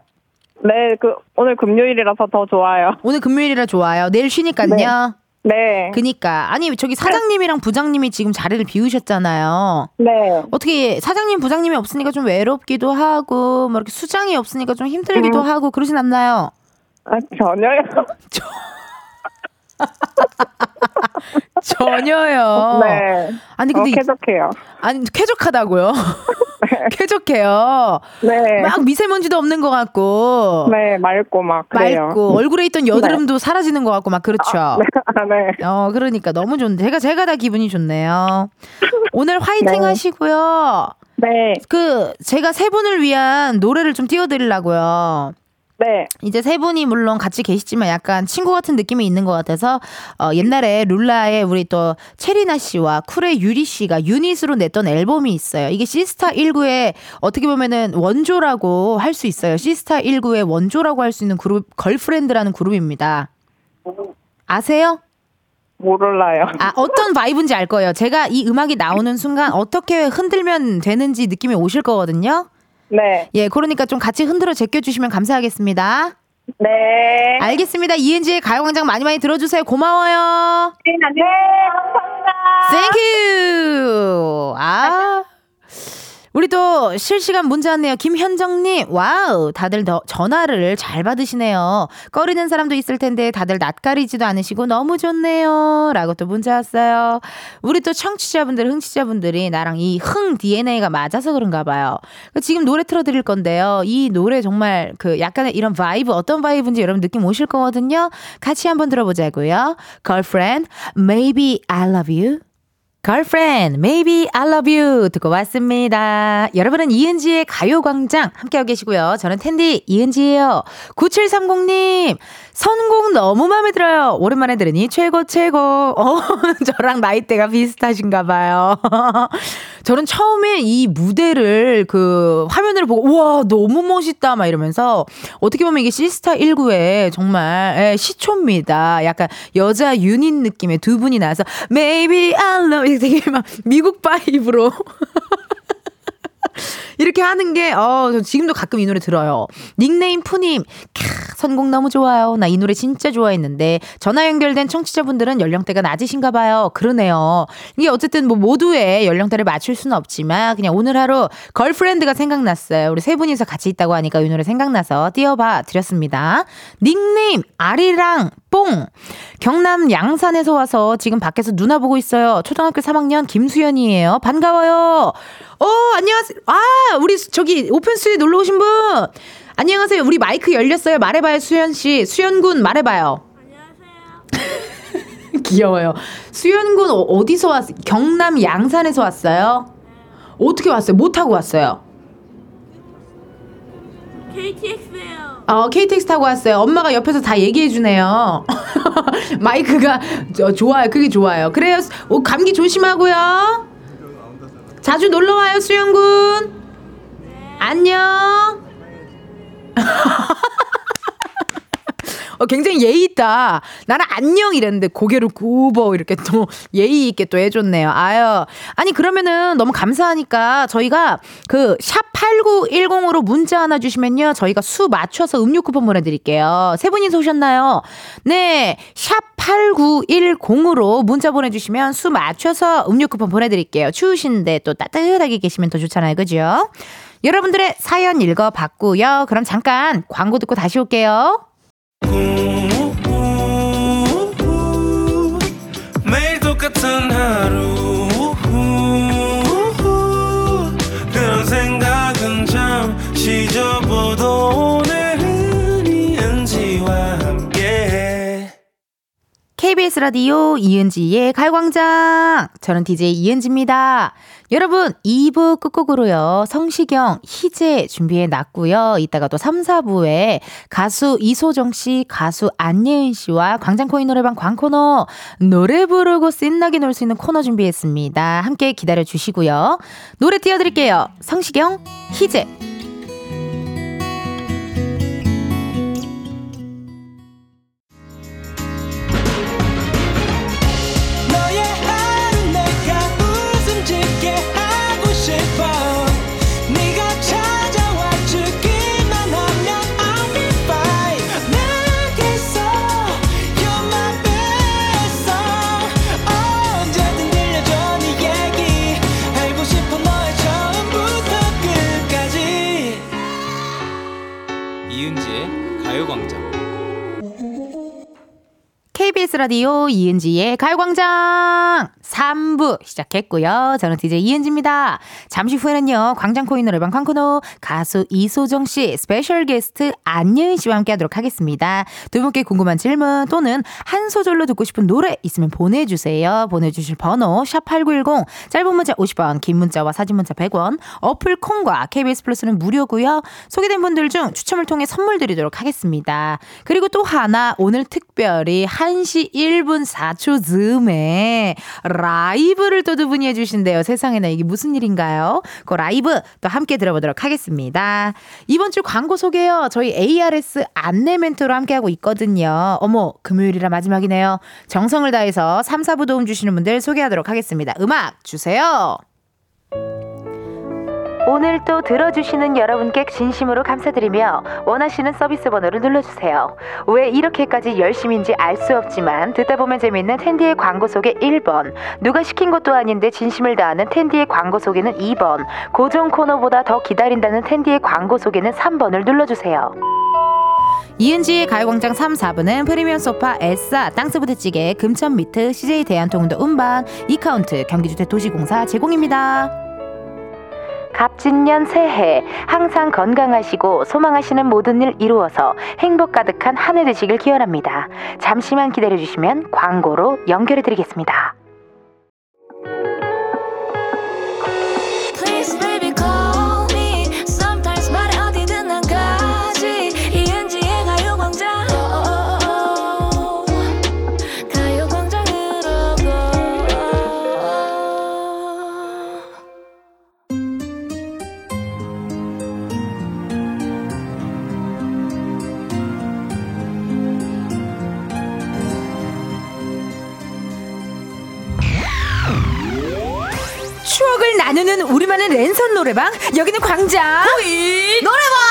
네, 그, 오늘 금요일이라서 더 좋아요. 오늘 금요일이라 좋아요. 내일 쉬니까요. 네. 그니까 아니 저기 사장님이랑 부장님이 지금 자리를 비우셨잖아요. 네. 어떻게 사장님 부장님이 없으니까 좀 외롭기도 하고 뭐 이렇게 수장이 없으니까 좀 힘들기도 음. 하고 그러진 않나요? 아, 전혀요. 전혀요. 네. 아니 어, 근데 이- 쾌적해요. 아니 쾌적하다고요. (laughs) 쾌적해요. 네. 막 미세먼지도 없는 것 같고 네, 맑고 막 그래요. 맑고 얼굴에 있던 여드름도 사라지는 것 같고 막 그렇죠. 아, 네. 어 그러니까 너무 좋은데 제가 제가 다 기분이 좋네요. 오늘 화이팅 네. 하시고요. 네. 그 제가 세 분을 위한 노래를 좀 띄워드리려고요. 네. 이제 세 분이 물론 같이 계시지만 약간 친구 같은 느낌이 있는 것 같아서 어, 옛날에 룰라의 우리 또 채리나 씨와 쿨의 유리 씨가 유닛으로 냈던 앨범이 있어요. 이게 시스타 19의 어떻게 보면은 원조라고 할 수 있어요. 시스타 19의 원조라고 할 수 있는 그룹 걸프렌드라는 그룹입니다. 아세요? 모를라요. 아, 어떤 vibe인지 알 거예요. 제가 이 음악이 나오는 순간 어떻게 흔들면 되는지 느낌이 오실 거거든요. 네. 예, 그러니까 좀 같이 흔들어 제껴주시면 감사하겠습니다. 네. 알겠습니다. 이은지의 가요광장 많이 많이 들어주세요. 고마워요. 네, 감사합니다. Thank you. 아. 우리 또 실시간 문자 왔네요. 김현정님, 와우. 다들 더 전화를 잘 받으시네요. 꺼리는 사람도 있을 텐데 다들 낯가리지도 않으시고 너무 좋네요. 라고 또 문자 왔어요. 우리 또 청취자분들, 흥취자분들이 나랑 이 흥 DNA가 맞아서 그런가 봐요. 지금 노래 틀어드릴 건데요. 이 노래 정말 그 약간의 이런 vibe, 어떤 vibe인지 여러분 느낌 오실 거거든요. 같이 한번 들어보자고요. Girlfriend, maybe I love you. Girlfriend, maybe I love you 듣고 왔습니다. 여러분은 이은지의 가요광장 함께하고 계시고요. 저는 텐디 이은지예요. 9730님, 선곡 너무 마음에 들어요. 오랜만에 들으니 최고 최고. 어, (laughs) 저랑 나이대가 비슷하신가 봐요. 저는 처음에 이 무대를 그 화면을 보고 우와 너무 멋있다 막 이러면서 어떻게 보면 이게 시스타 19의 정말 예, 시초입니다. 약간 여자 유닛 느낌의 두 분이 나서 Maybe I love 되게 막 미국 vibe로 (laughs) 이렇게 하는 게, 어, 저 지금도 가끔 이 노래 들어요. 닉네임 푸님, 캬, 선곡 너무 좋아요. 나 이 노래 진짜 좋아했는데, 전화 연결된 청취자분들은 연령대가 낮으신가 봐요. 그러네요. 이게 어쨌든 뭐 모두의 연령대를 맞출 수는 없지만, 그냥 오늘 하루 걸프렌드가 생각났어요. 우리 세 분이서 같이 있다고 하니까 이 노래 생각나서 띄워봐 드렸습니다. 닉네임, 아리랑 뽕. 경남 양산에서 와서 지금 밖에서 누나 보고 있어요. 초등학교 3학년 김수연이에요. 반가워요. 어, 안녕하세요. 아, 우리 저기 오픈 스튜디오 놀러 오신 분. 안녕하세요. 우리 마이크 열렸어요. 말해봐요, 수연 씨. 수연군 말해봐요. 안녕하세요. (laughs) 귀여워요. 수연군 어- 어디서 왔어요? 경남 양산에서 왔어요? 어떻게 왔어요? 뭐 타고 왔어요? KTX예요. 어, KTX 타고 왔어요. 엄마가 옆에서 다 얘기해 주네요. (laughs) 마이크가 저, 좋아요. 그게 좋아요. 그래요. 오, 감기 조심하고요. 자주 놀러 와요, 수영군. 안녕. 어, 굉장히 예의 있다. 나는 안녕 이랬는데 고개를 굽어 이렇게 또 예의 있게 또 해줬네요. 아유. 아니, 그러면은 너무 감사하니까 저희가 그 샵 8910으로 문자 하나 주시면요. 저희가 수 맞춰서 음료 쿠폰 보내드릴게요. 세 분이서 오셨나요? 네. 샵 8910으로 문자 보내주시면 수 맞춰서 음료 쿠폰 보내드릴게요. 추우신데 또 따뜻하게 계시면 더 좋잖아요. 그죠? 여러분들의 사연 읽어봤고요. 그럼 잠깐 광고 듣고 다시 올게요. 매일 똑같은 KBS 라디오 이은지의 가요광장. 저는 DJ 이은지입니다. 여러분, 2부 끝곡으로요. 성시경, 희재 준비해 놨고요. 이따가 또 3, 4부에 가수 이소정 씨, 가수 안예은 씨와 광장코인 노래방 광코너 노래 부르고 신나게 놀 수 있는 코너 준비했습니다. 함께 기다려 주시고요. 노래 띄워드릴게요. 성시경, 희재. KBS 라디오 이은지의 가요광장 3부 시작했고요. 저는 DJ 이은지입니다. 잠시 후에는요, 광장코인 노래방 광코노 가수 이소정 씨, 스페셜 게스트 안예은 씨와 함께 하도록 하겠습니다. 두 분께 궁금한 질문 또는 한 소절로 듣고 싶은 노래 있으면 보내주세요. 보내주실 번호, 샵8910, 짧은 문자 50원, 긴 문자와 사진 문자 100원, 어플 콩과 KBS 플러스는 무료고요 소개된 분들 중 추첨을 통해 선물 드리도록 하겠습니다. 그리고 또 하나, 오늘 특별히 1시 1분 4초 즈음에 라이브를 또 두 분이 해주신대요. 세상에나 이게 무슨 일인가요? 그 라이브 또 함께 들어보도록 하겠습니다. 이번 주 광고 소개요. 저희 ARS 안내 멘트로 함께하고 있거든요. 어머, 금요일이라 마지막이네요. 정성을 다해서 3, 4부 도움 주시는 분들 소개하도록 하겠습니다. 음악 주세요. 오늘 또 들어주시는 여러분께 진심으로 감사드리며 원하시는 서비스 번호를 눌러주세요. 왜 이렇게까지 열심인지 알 수 없지만 듣다 보면 재밌는 텐디의 광고 속에 1번 누가 시킨 것도 아닌데 진심을 다하는 텐디의 광고 속에는 2번 고정 코너보다 더 기다린다는 텐디의 광고 속에는 3번을 눌러주세요. 이은지의 가요광장 3, 4부는 프리미엄 소파, 에싸, 땅스부대찌개, 금천미트, CJ 대한통운도 운반, 이카운트, 경기주택 도시공사 제공입니다. 갑진년 새해 항상 건강하시고 소망하시는 모든 일 이루어서 행복 가득한 한 해 되시길 기원합니다. 잠시만 기다려 주시면 광고로 연결해 드리겠습니다. 우리만의 랜선 노래방 여기는 광장 노래방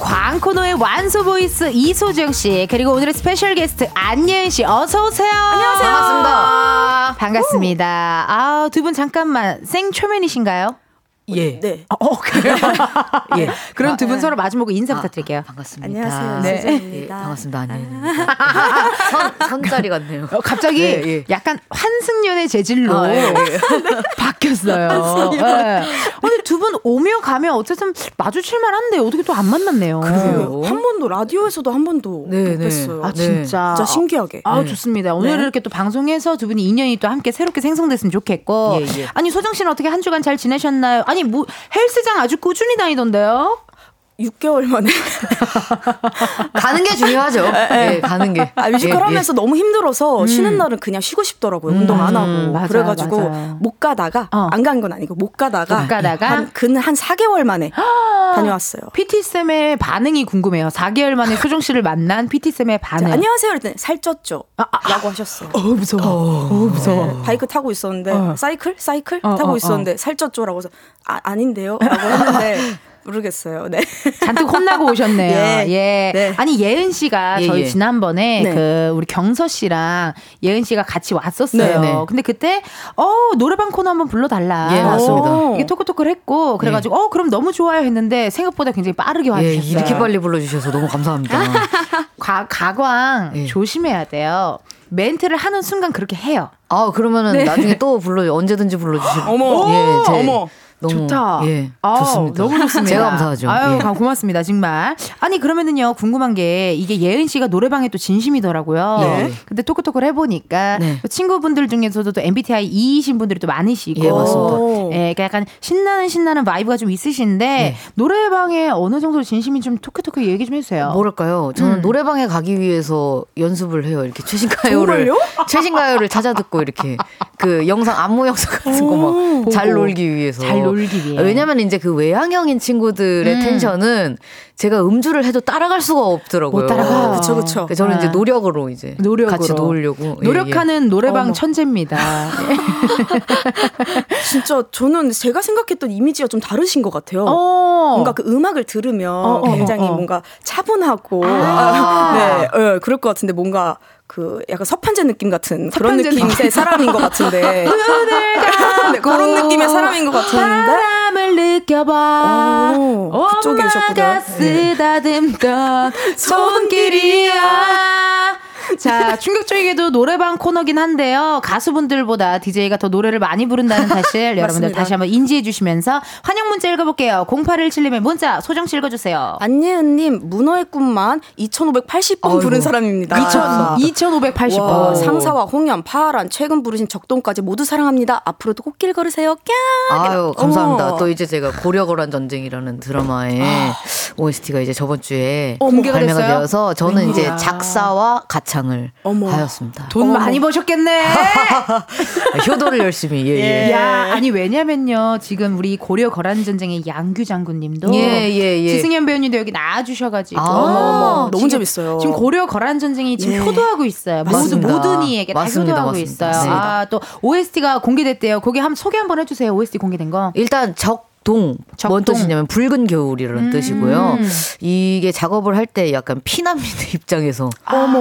광코노의 완소 보이스 이소정 씨 그리고 오늘의 스페셜 게스트 안예은 씨 어서 오세요. 안녕하세요. 반갑습니다. 반갑습니다. 아, 두 분 잠깐만 생초면이신가요? 예. 네. 어, 그래요? (laughs) 예. (laughs) 그럼 두분 아, 서로 마주보고 인사 아, 부탁드릴게요. 반갑습니다. 안녕하세요. 네. 소정입니다. 예, 반갑습니다. 안녕입니다. (laughs) 선, 선자리 같네요. 어, 갑자기 예, 예. 약간 환승연의 재질로 아, 예, 예. 바뀌었어요. 네. 근데 두분 오며 가며 어쨌든 마주칠 만 한데 어떻게 또 안 만났네요. 그래요? 한 번도 라디오에서도 한 번도 네, 못 네. 뵀어요. 아 네. 진짜. 진짜 신기하게. 아 네. 좋습니다. 오늘 네. 이렇게 또 방송에서 두 분이 인연이 또 함께 새롭게 생성됐으면 좋겠고. 예, 예. 아니 소정 씨는 어떻게 한 주간 잘 지내셨나요? 아니 뭐 헬스장 아주 꾸준히 다니던데요? 6개월 만에. (laughs) 가는 게 중요하죠. 예, 가는 게. 아, 뮤지컬 예, 하면서 너무 힘들어서 쉬는 날은 그냥 쉬고 싶더라고요. 운동 안 하고. 음, 맞아요, 그래가지고 맞아요. 못 가다가, 어. 안간 건 아니고 못 가다가. 못 가다가? 한, 근한 4개월 만에 다녀왔어요. PT 쌤의 반응이 궁금해요. 4개월 만에 소정 씨를 만난 PT 쌤의 반응. 안녕하세요. 그랬더니 살쪘죠? 라고 하셨어요. 어 무서워. 어, 무서워. 네, 바이크 타고 있었는데 어. 사이클 사이클 어, 타고 어, 있었는데 살쪘죠라고 해서 아 아닌데요라고 했는데 (laughs) 모르겠어요. 네. 잔뜩 혼나고 오셨네요. (laughs) 예. 예. 네. 아니 예은 씨가 예, 저희 예. 지난번에 네. 그 우리 경서 씨랑 예은 씨가 같이 왔었어요. 네, 네. 근데 그때 어 노래방 코너 한번 불러달라. 예, 맞습니다. 오. 이게 토크토크를 했고 그래가지고 어 그럼 너무 좋아요 했는데 생각보다 굉장히 빠르게 예, 와주셨어요. 이렇게 빨리 불러주셔서 너무 감사합니다. (laughs) 가, 가광 예. 조심해야 돼요. 멘트를 하는 순간 그렇게 해요. 아, 그러면은 네. 나중에 또 불러, (laughs) 언제든지 불러주시고. 어머. 예, 제, 어머. 너무. 좋다. 예, 아우, 좋습니다. 너무 좋습니다. 제가 감사하죠. 아유, 예. 감- 고맙습니다. 정말. 아니, 그러면은요, 궁금한 게, 이게 예은 씨가 노래방에 또 진심이더라고요. 네. 근데 talk talk를 해보니까, 네. 또 친구분들 중에서도 또 MBTI E이신 분들이 또 많으시고, 예, 맞습니다. 오. 예, 그러니까 약간 신나는 신나는 vibe가 좀 있으신데, 네. 노래방에 어느 정도 진심이 좀 talk talk 얘기 좀 해주세요. 뭐랄까요? 저는 음. 노래방에 가기 위해서 연습을 해요. 이렇게 최신 가요를? (laughs) 최신 가요를 찾아 듣고 이렇게 그 영상 안무 영상 같은 거 막 잘. 놀기 위해서 잘 놀기 위해. 왜냐면 이제 그 외향형인 친구들의 음. 텐션은 제가 음주를 해도 따라갈 수가 없더라고요. 못 따라가. 그쵸. 그래서 저는 아. 이제 노력으로 이제 노력으로. 같이 놓으려고 예, 노력하는 노래방 어머. 천재입니다. (laughs) 진짜 저는 제가 생각했던 이미지가 좀 다르신 것 같아요. 어. 뭔가 그 음악을 들으면 어, 어, 굉장히 어, 어. 뭔가 차분하고 아. (laughs) 네, 네, 그럴 것 같은데 뭔가 그 약간 서편제 느낌 같은 그런 느낌의 사람인 것 같은데. (laughs) 네, 그런 느낌의 사람인 것 같은데? 바람을 느껴봐. 오, 그쪽이셨군요. 엄마가 쓰다듬던 (laughs) 손길이야 자, 충격적이게도 노래방 코너긴 한데요. 가수분들보다 DJ가 더 노래를 많이 부른다는 사실 (laughs) 여러분들. 다시 한번 인지해 주시면서 환영 문자 읽어볼게요. 0817님의 문자 소정 씨 읽어주세요. 안예은님 문어의 꿈만 2,580번 부른 사람입니다. 2580번. 와, 상사와 홍연, 파란, 최근 부르신 적동까지 모두 사랑합니다. 앞으로도 꽃길 걸으세요. 꺄! 아유 감사합니다. 어머. 또 이제 제가 고려거란 전쟁이라는 드라마의 OST가 이제 저번 주에 공개가 발매가 됐어요? 되어서 저는 이제 웬일이야. 작사와 가창 을 어머. 하였습니다. 돈 많이 버셨겠네. (laughs) 효도를 열심히 예, 예. 야, 아니 왜냐면요. 지금 우리 고려 거란 전쟁의 양규 장군님도 예, 예, 예. 지승현 배우님도 여기 나와 주셔 가지고 아, 어머, 어머, 너무 지금- 재밌어요. 지금 고려 거란 전쟁이 지금 예. 효도하고 있어요. 모두 맞습니다. 모든 이에게 다 맞습니다, 효도하고 맞습니다. 있어요. 네. 아또 OST가 공개됐대요. 거기 한번 소개 한번 해 주세요. OST 공개된 거. 일단 적 동 적동. 뭔 뜻이냐면 붉은 겨울이라는 음. 뜻이고요. 이게 작업을 할 때 약간 피난민 (laughs) 입장에서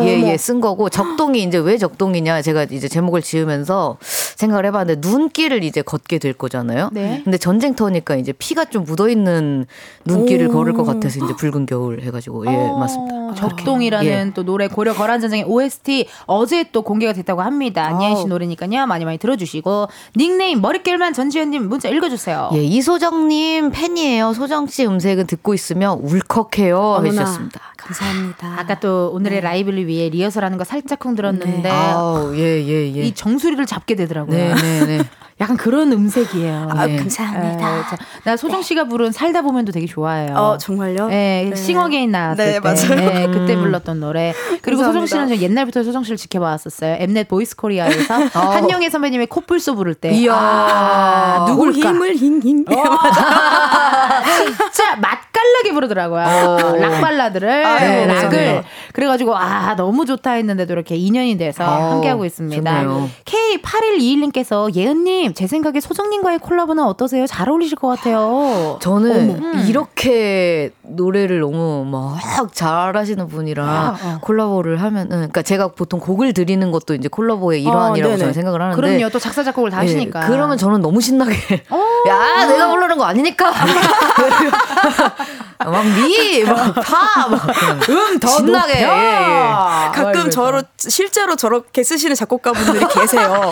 예예 쓴 거고 적동이 이제 왜 적동이냐 제가 이제 제목을 지으면서 생각을 해봤는데 눈길을 이제 걷게 될 거잖아요. 네. 근데 전쟁터니까 이제 피가 좀 묻어 있는 눈길을 걸을 것 같아서 이제 붉은 겨울 해가지고 예 맞습니다. 어, 적동이라는 예. 또 노래 고려 거란 전쟁의 OST 어제 또 공개가 됐다고 합니다. 안예은 씨. 노래니까요. 많이 많이 들어주시고 닉네임 머릿결만 전지현님 문자 읽어주세요. 예, 이소정 님 팬이에요. 소정 씨 음색은 듣고 있으면 울컥해요. 어머나. 해주셨습니다. 감사합니다. 아까 또 오늘의 라이브를 위해 리허설하는 거 살짝쿵 들었는데 아우 예 예 예. 이 정수리를 잡게 되더라고요. 네 네 네. (laughs) 약간 그런 음색이에요. 아, 네. 감사합니다. 에, 자, 나 소정 씨가 부른 살다 보면도 되게 좋아해요. 어, 정말요? 네, 네. 싱어게인 나왔을 네, 때, 맞아요. 네, 그때 불렀던 노래. 그리고 소정 씨는 감사합니다. 저 옛날부터 소정 씨를 지켜봐왔었어요. 엠넷 보이스 코리아에서 (laughs) 한영애 선배님의 코뿔소 부를 때. 이야. 아, 누굴까? 힘을 힝힝. 진짜 맛 깔나게 부르더라고요. 어. 락 발라드를 아, 네, 락을 감사합니다. 그래가지고 아 너무 좋다 했는데도 이렇게 인연이 돼서 어, 함께하고 있습니다. 좋네요. K8121님께서 예은님 제 생각에 소정님과의 콜라보는 어떠세요? 잘 어울리실 것 같아요. 저는 이렇게 노래를 너무 막 잘하시는 분이랑 아, 어. 콜라보를 하면은 그러니까 제가 보통 곡을 드리는 것도 이제 콜라보의 일환이라고 네네. 저는 생각을 하는데 그럼요. 또 작사 작곡을 다 예, 하시니까. 그러면 저는 너무 신나게 (laughs) 야 내가 부르는 거 아니니까 (laughs) 막 미 막 파 막 (laughs) 음더 신나게 예, 예. 가끔 저로 실제로 저렇게 쓰시는 작곡가분들이 계세요.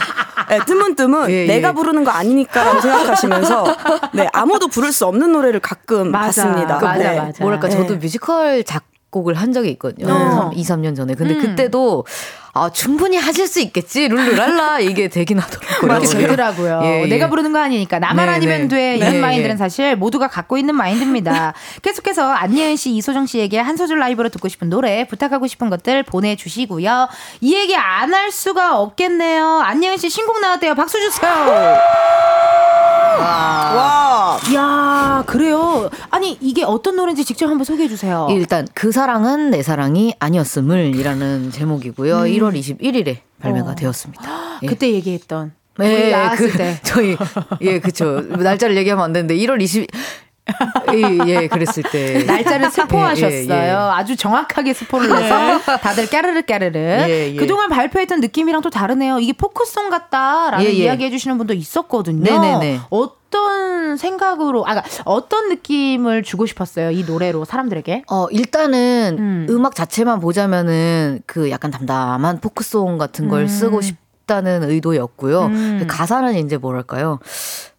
네, 뜨문뜨문 예, 예. 내가 부르는 거 아니니까라고 생각하시면서 네 아무도 부를 수 없는 노래를 가끔 맞아. 봤습니다. 맞아, 네. 맞아. 뭐랄까 네. 저도 뮤지컬 작 곡을 한 적이 있거든요. 어. 2, 3년 전에. 근데 음. 그때도 아 충분히 하실 수 있겠지 룰루랄라 (laughs) 이게 되긴 하더라고요. 그렇게 되더라고요. 예, 예. 내가 부르는 거 아니니까 나만 네, 아니면 네. 돼 이런 네, 마인드는 예. 사실 모두가 갖고 있는 마인드입니다. (laughs) 계속해서 안예은 씨, 이소정 씨에게 한 소절 라이브로 듣고 싶은 노래 부탁하고 싶은 것들 보내주시고요. 이 얘기 안 할 수가 없겠네요. 안예은 씨 신곡 나왔대요. 박수 주세요. 와야 그래요. 아니 이게 어떤 노래인지 직접 한번 소개해 주세요. 일단 그 사랑은 내 사랑이 아니었음을이라는 제목이고요. 1월 21일에 발매가 어. 되었습니다. 예. 그때 얘기했던 네, 나왔을 그, 때. (laughs) 저희 예 그쵸 날짜를 얘기하면 안 되는데 1월 20 예, 예 그랬을 때 (laughs) 날짜를 스포하셨어요. 예, 예, 예. 아주 정확하게 스포를 해서 다들 까르르 까르르. 예, 예. 그동안 발표했던 느낌이랑 또 다르네요. 이게 포크송 같다라는 예, 예. 이야기 해주시는 분도 있었거든요. 네네네. 어 떤 생각으로, 아, 그러니까 어떤 느낌을 주고 싶었어요? 이 노래로 사람들에게? 어, 일단은 음. 음. 악 자체만 보자면은 그 약간 담담한 포크송 같은 걸 음. 쓰고 싶다는 의도였고요. 음. 그 가사는 이제 뭐랄까요.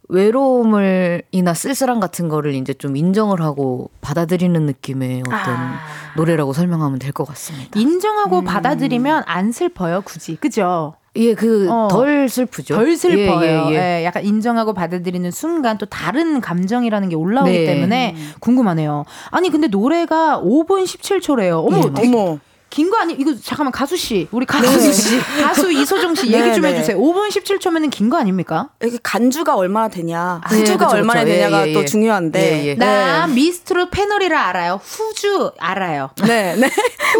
외로움을 이나 쓸쓸함 같은 거를 이제 좀 인정을 하고 받아들이는 느낌의 어떤 아. 노래라고 설명하면 될 것 같습니다. 인정하고 음. 받아들이면 안 슬퍼요, 굳이. 그죠? 예, 그 어. 덜 슬프죠. 덜 슬퍼요. 예, 예, 예. 예, 약간 인정하고 받아들이는 순간 또 다른 감정이라는 게 올라오기 네. 때문에 궁금하네요. 아니 근데 노래가 5분 17초래요. 어머, 예, 되게 어머 긴 거 아니? 이거 잠깐만 가수 씨, 우리 가수 씨, 가수 이소정 씨 얘기 네, 좀 네. 해주세요. 5분 17초면은 긴 거 아닙니까? 이게 간주가 얼마나 되냐 네, 후주가 그쵸, 얼마나 그쵸. 예, 되냐가 예, 또 예. 중요한데. 나 미스트롯 패널이라 알아요. 후주 알아요. (laughs) 네, 네.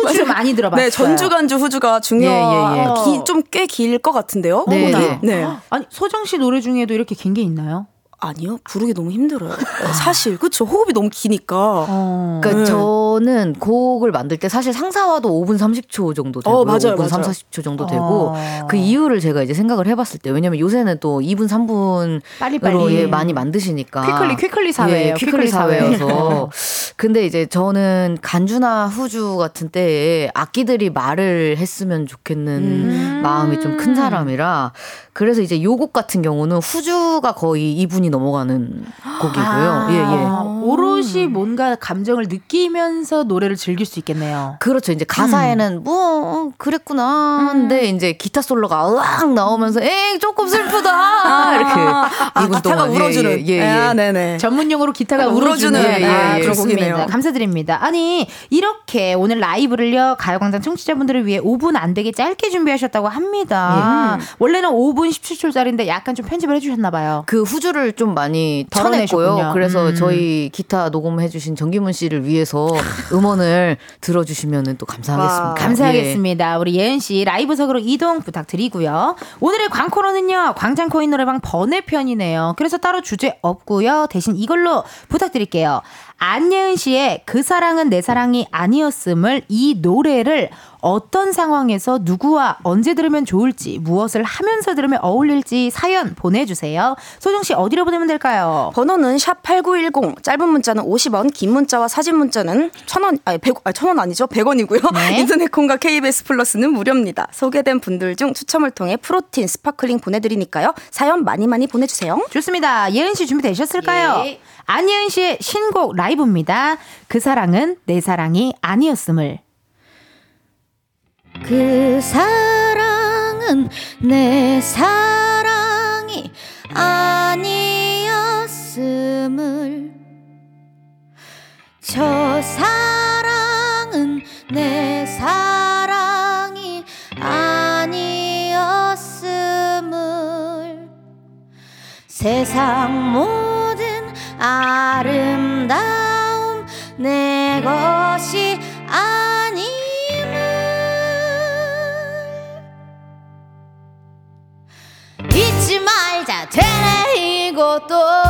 후주 많이 들어봤어요. 네, 전주 간주 후주가 중요한 예. 기- 좀꽤 길 것 같은데요. 네. 네. 네. 아니 소정 씨 노래 중에도 이렇게 긴 게 있나요? 아니요, 부르기 너무 힘들어요. 사실 그쵸 호흡이 너무 기니까. 어. 그러니까 네. 저는 곡을 만들 때 사실 상사와도 5분 30초 정도 되고 어, 맞아요, 5분 3, 맞아요. 40초 정도 되고 어. 그 이유를 제가 이제 생각을 해봤을 때 왜냐면 요새는 또 2분 3분으로 빨리빨리. 예, 많이 만드시니까 퀴클리, 퀴클리 사회예요. 예, 퀴클리 퀴클리 사회. 사회여서 (laughs) 근데 이제 저는 간주나 후주 같은 때에 악기들이 말을 했으면 좋겠는 음. 마음이 좀 큰 사람이라 그래서 이제 요곡 같은 경우는 후주가 거의 2분이 넘어가는 곡이고요. 아, 예, 예. 오롯이 뭔가 감정을 느끼면서 노래를 즐길 수 있겠네요. 그렇죠. 이제 가사에는 뭐 어, 그랬구나. 근데 이제 기타 솔로가 으악 나오면서 에 조금 슬프다. 이렇게 아, 이분 기타가 동안. 예, 울어주는. 예, 예, 예. 아, 네네. 전문용어로 기타가 아, 울어주는 울어주는, 예, 아, 예, 예. 그런 곡이네요. 감사드립니다. 아니 이렇게 오늘 라이브를요 가요광장 청취자분들을 위해 5분 안 되게 짧게 준비하셨다고 합니다. 예. 원래는 5분 17초짜리인데 약간 좀 편집을 해주셨나 봐요. 그 후주를 좀 많이. 덜어내셨군요. 그래서 음. 저희 기타 녹음해주신 정기문 씨를 위해서 음원을 들어주시면 또 감사하겠습니다. 와. 감사하겠습니다. 우리 예은 씨 라이브석으로 이동 부탁드리고요. 오늘의 광코너는요 광장 코인 노래방 번외편이네요. 그래서 따로 주제 없고요. 대신 이걸로 부탁드릴게요. 안예은 씨의 그 사랑은 내 사랑이 아니었음을 이 노래를 어떤 상황에서 누구와 언제 들으면 좋을지 무엇을 하면서 들으면 어울릴지 사연 보내주세요. 소정 씨 어디로 보내면 될까요? 번호는 샵 8910. 짧은 문자는 50원, 긴 문자와 사진 문자는 1000원, 아니 100, 아니 1000원 아니죠? 100원이고요. 네. (laughs) 인터넷 콩과 KBS 플러스는 무료입니다. 소개된 분들 중 추첨을 통해 프로틴 스파클링 보내드리니까요. 사연 많이 많이 보내주세요. 좋습니다. 예은 씨 준비 되셨을까요? 예. 안예은 씨의 신곡 라이브입니다. 그 사랑은 내 사랑이 아니었음을. 그 사랑은 내 사랑이 아니었음을 저 사랑은 내 사랑이 아니었음을 세상 모든 아름다움 내 것이 아님을 잊지 말자. 되뇌이고 또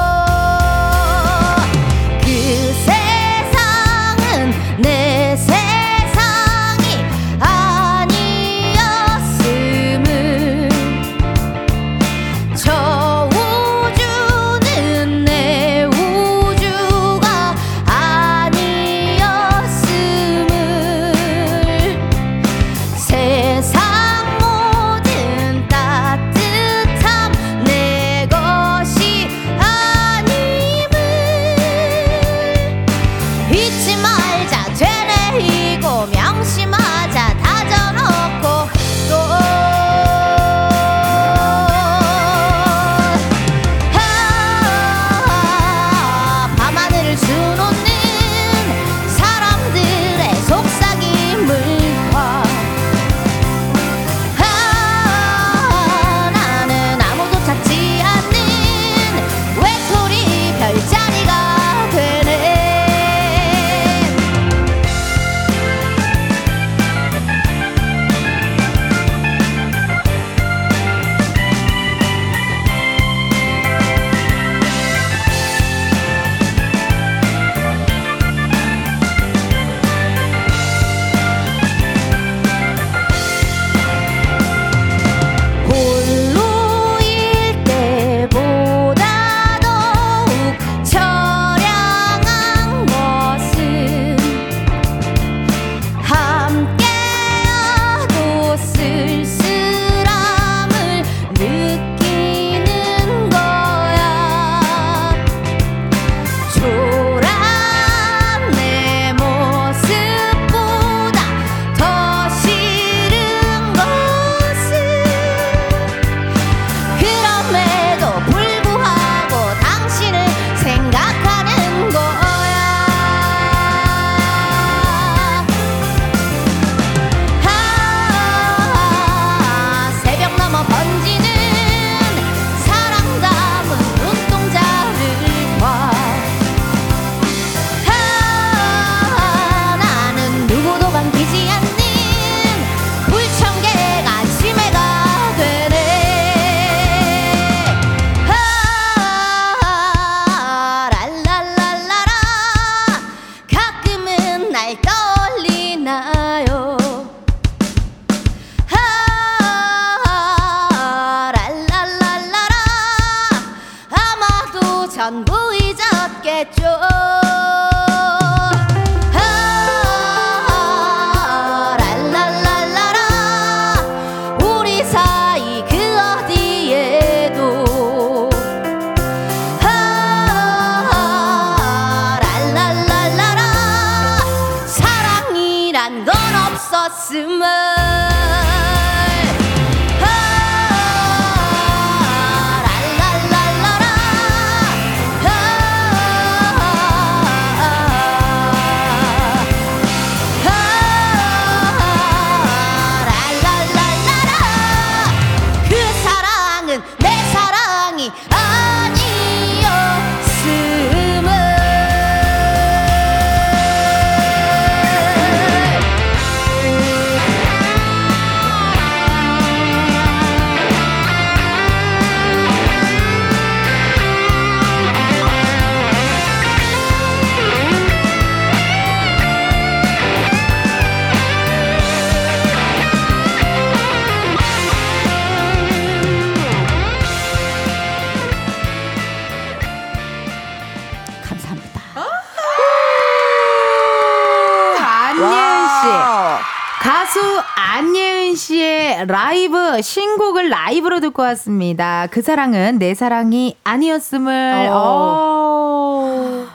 가수 안예은 씨의 라이브 신곡을 라이브로 듣고 왔습니다. 그 사랑은 내 사랑이 아니었음을. 어.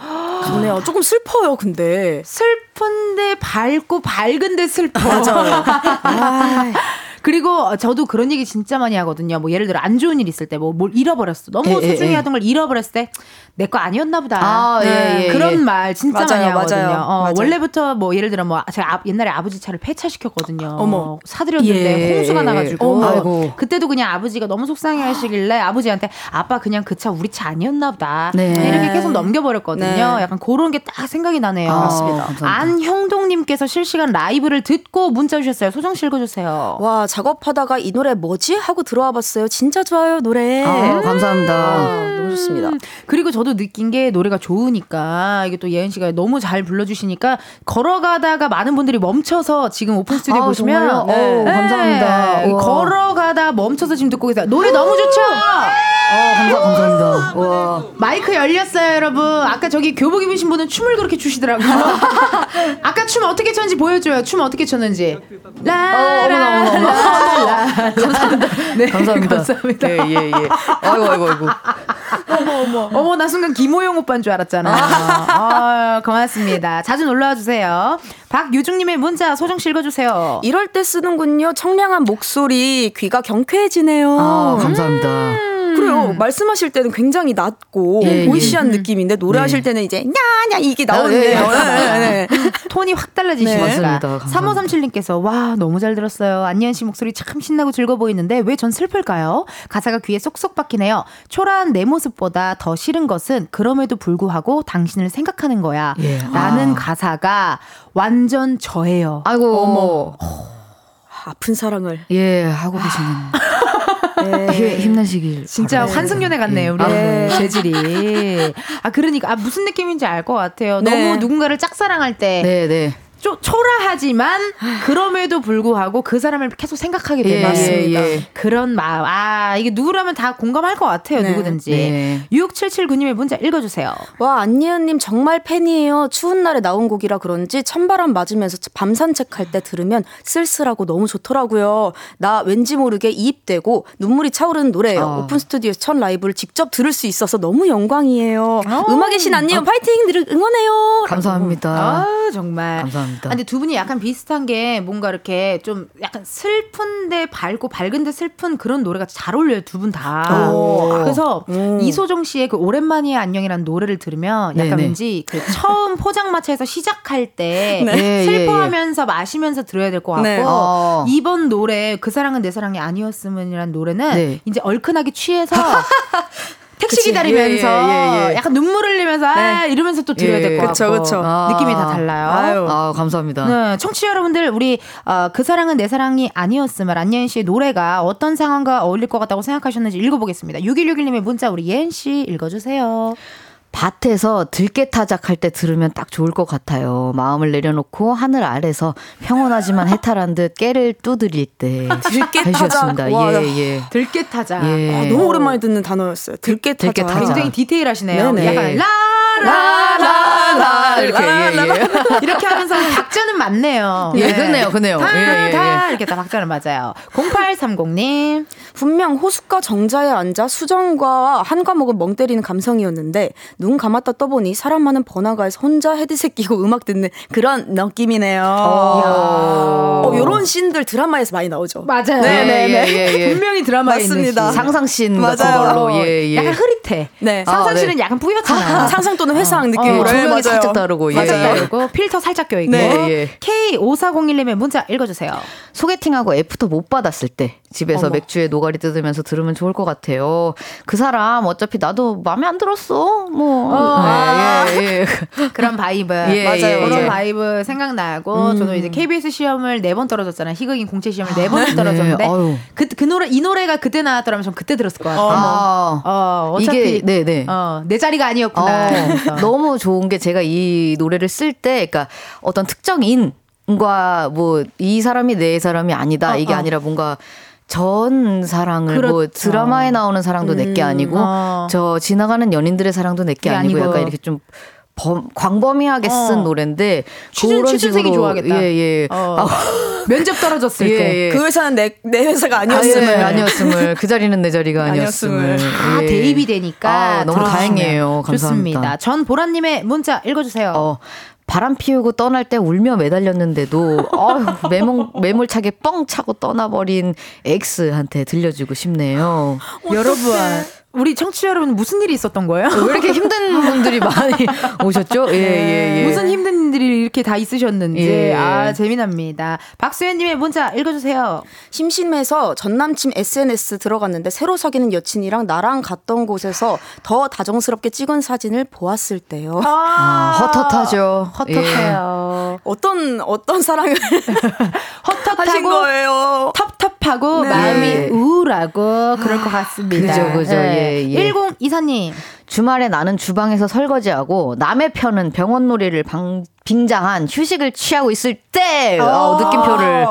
좋네요. 조금 슬퍼요, 근데. 슬픈데 밝고 밝은데 슬퍼. 맞아요. (laughs) 그리고 저도 그런 얘기 진짜 많이 하거든요. 뭐 예를 들어 안 좋은 일 있을 때 뭐 뭘 잃어버렸어. 너무 예, 예, 소중히 예. 하던 걸 잃어버렸을 때 내 거 아니었나 보다. 아, 예, 예, 그런 예. 말 진짜 맞아요, 많이 하거든요. 맞아요, 어, 맞아요. 원래부터 뭐 예를 들어 뭐 제가 아- 옛날에 아버지 차를 폐차시켰거든요. 어머. 사드렸는데 예, 홍수가 예. 나가지고. 아이고. 그때도 그냥 아버지가 너무 속상해하시길래 아버지한테 아빠 그냥 그 차 우리 차 아니었나 보다. 네. 이렇게 계속 넘겨버렸거든요. 네. 약간 그런 게 딱 생각이 나네요. 아, 맞습니다. 안형동님께서 실시간 라이브를 듣고 문자 주셨어요. 소정 씨 읽어주세요. 와, 작업하다가 이 노래 뭐지? 하고 들어와 봤어요. 진짜 좋아요, 노래. 아, 감사합니다. 아, 너무 좋습니다. 그리고 저도 느낀 게 노래가 좋으니까 이게 또 예은 씨가 너무 잘 불러주시니까 걸어가다가 많은 분들이 멈춰서 지금 오픈 스튜디오 아, 보시면 정말요? 어우, 감사합니다. 네. 걸어가다 멈춰서 지금 듣고 계세요. 노래 너무 좋죠? 아, 감사, 감사합니다. 와. 마이크 열렸어요, 여러분. 아까 저기 교복 입으신 분은 춤을 그렇게 추시더라고요. (laughs) 아까 춤 어떻게 췄는지 보여줘요. 춤 어떻게 췄는지. 라라라라. (laughs) 감사합니다. 네, 감사합니다. 감사합니다. 예, 예, 예. 아이고, 아이고, 아이고. 어머, 나 순간 김호영 오빠인 줄 알았잖아. 아, 고맙습니다. 자주 놀러와 주세요. 박유중님의 문자 소정 씨 읽어주세요. 이럴 때 쓰는군요. 청량한 목소리, 귀가 경쾌해지네요. 아, 감사합니다. 그래요. 말씀하실 때는 굉장히 낮고 예, 예. 보이시한 느낌인데 노래하실 때는 이제 냐냐 이게 나오는데요. 예, 네, 네. (laughs) 톤이 확 달라지시니까. 네. 맞습니다. 감사합니다. 3537님께서 와 너무 잘 들었어요. 안예은 씨 목소리 참 신나고 즐거워 보이는데 왜 전 슬플까요? 가사가 귀에 쏙쏙 박히네요. 초라한 내 모습보다 더 싫은 것은 그럼에도 불구하고 당신을 생각하는 거야. 예. 라는 아. 가사가 완전 저예요. 아이고. 어머. 아픈 사랑을. 예, 하고 계시는. 네. 힘- 힘내시길. 진짜. 환승연애 같네요, 우리 네. (laughs) 재질이. 아, 그러니까, 아, 무슨 느낌인지 알 것 같아요. 네. 너무 누군가를 짝사랑할 때, 네, 네. 좀 초라하지만, 그럼에도 불구하고 그 사람을 계속 생각하게 되는 예, 맞습니다. 예, 예. 그런 마음. 아, 이게 누구라면 다 공감할 것 같아요, 네. 누구든지. 네. 6779님의 문자 읽어주세요. 와 안예은님 정말 팬이에요. 추운 날에 나온 곡이라 그런지 찬바람 맞으면서 밤 산책할 때 들으면 쓸쓸하고 너무 좋더라고요. 나 왠지 모르게 이입되고 눈물이 차오르는 노래예요. 아. 오픈 스튜디오에서 첫 라이브를 직접 들을 수 있어서 너무 영광이에요. 어. 음악의 신 안예은 파이팅 늘 응원해요. 감사합니다. 아, 정말. 감사합니다. 아, 근데 두 분이 약간 비슷한 게 뭔가 이렇게 좀 약간 슬픈데 밝고 밝은데 슬픈 그런 노래가 잘 어울려요 두 분 다. 오. 그래서 이소정 씨의 그 오랜만이야 안녕이라는 노래를 들으면 약간 네네. 왠지 그 처음 (laughs) 포장마차에서 시작할 때 네. 슬퍼하면서 마시면서 들어야 될 것 같고 네. 어. 이번 노래 그 사랑은 내 사랑이 아니었음이라는 노래는 네. 이제 얼큰하게 취해서 (laughs) 택시 그치. 기다리면서 예, 예, 예. 약간 눈물 흘리면서 아 이러면서 또 들어야 될것 그쵸, 같고 그쵸. 느낌이 아. 다 달라요. 아유. 아, 감사합니다. 네, 청취자 여러분들, 우리, 어, 그 사랑은 내 사랑이 아니었음을 안예은 씨의 노래가 어떤 상황과 어울릴 것 같다고 생각하셨는지 읽어보겠습니다. 6161님의 문자 우리 예은 씨 읽어주세요. 밭에서 들깨 타작 할 때 들으면 딱 좋을 것 같아요. 마음을 내려놓고 하늘 아래서 평온하지만 해탈한 듯 깨를 두드릴 때. 들깨 타작. 해주셨습니다. 와, 예, 예. 들깨타자. 예. 아, 너무 오랜만에 듣는 단어였어요. 들깨타자. 들깨타자. 굉장히 디테일하시네요. 네네. 약간 라 라라라 이렇게 예, 예. (laughs) 이렇게 하면서 박자는 맞네요. 예, 그네요, 그네요. 다, 예, 예, 다 예. 이렇게 다 박자는 맞아요. 0830님. 분명 호숫가 정자에 앉아 수정과 한 과목을 멍 때리는 감성이었는데 눈 감았다 떠보니 사람 많은 번화가에서 혼자 헤드셋 끼고 음악 듣는 그런 느낌이네요. 어, 요런 씬들 드라마에서 많이 나오죠. 맞아요. 네, 네, 네. 예, 예. 분명히 드라마에 맞습니다. 있는 씬. 상상 씬 같은 맞아요. 걸로. 예, 예. 약간 흐릿해. 네. 상상 씬은 아, 네. 약간 뿌옇잖아. (laughs) 상상 또는 회상 느낌으로. 어, 네, 조명이 맞아요. 살짝 다르고. 예. 예. 그리고 필터 살짝 껴 있고. 네, 예. K5401님의 문자 읽어주세요. 소개팅하고 애프터 못 받았을 때 집에서 맥주에 노가리 뜯으면서 들으면 좋을 것 같아요. 그 사람 어차피 나도 마음에 안 들었어. 뭐. 어. 예, 예, 예. (laughs) 그런 vibe. 예, 맞아요. 예, 그런 예. vibe 생각나고, 저는 이제 KBS 시험을 네 번 떨어졌잖아요. 희극인 공채 시험을 네번 네. 떨어졌는데, 아유. 그, 그 노래, 이 노래가 그때 나왔더라면 전 그때 들었을 것 같아요. 아, 어, 어 차피. 이게, 네, 네. 어, 내 자리가 아니었구나. 어, 이러면서. (laughs) 너무 좋은 게 제가 이 노래를 쓸 때, 그러니까 어떤 특정인, 과 뭐 이 사람이 내 사람이 아니다 이게 어. 아니라 뭔가 전 사랑을 뭐 그렇죠. 드라마에 나오는 사랑도 내게 아니고 어. 저 지나가는 연인들의 사랑도 내게 아니고, 아니고. 약간 이렇게 좀 범, 광범위하게 쓴 어. 노래인데 취준- 그런 취준생이 좋아하겠다. 예, 예. 어. (laughs) 면접 떨어졌을 예, 때. 예. 그 회사는 내, 내 회사가 아, 아니었음을. 예, 아니었음을 그 자리는 내 자리가 (laughs) 아니었음을. 다 예. 대입이 되니까 아, 너무 다행이에요. 감사합니다. 좋습니다. 전 보라님의 문자 읽어주세요. 어, 바람 피우고 떠날 때 울며 매달렸는데도 어휴, 매몰, 매몰차게 뻥 차고 떠나버린 X한테 들려주고 싶네요. 여러분, 우리 청취자 여러분 무슨 일이 있었던 거예요? 왜 이렇게 힘든 (laughs) 분들이 많이 오셨죠? 예, 예, 예. 무슨 힘든 일이 이렇게 다 있으셨는지 예. 아 재미납니다. 박수현님의 문자 읽어주세요. 심심해서 전 남친 SNS 들어갔는데 새로 사귀는 여친이랑 나랑 갔던 곳에서 더 다정스럽게 찍은 사진을 보았을 때요. 아, 헛헛하죠. 헛헛해요. 어떤 어떤 사랑을 (laughs) 하신 헛헛하고 거예요? 텁텁 하고 네. 마음이 우울하고 그럴 것 같습니다. 그죠, 그죠. 예, 예. 1024님. 주말에 나는 주방에서 설거지하고 남의 편은 병원 놀이를 방, 빙장한 휴식을 취하고 있을 때 어, 느낌표를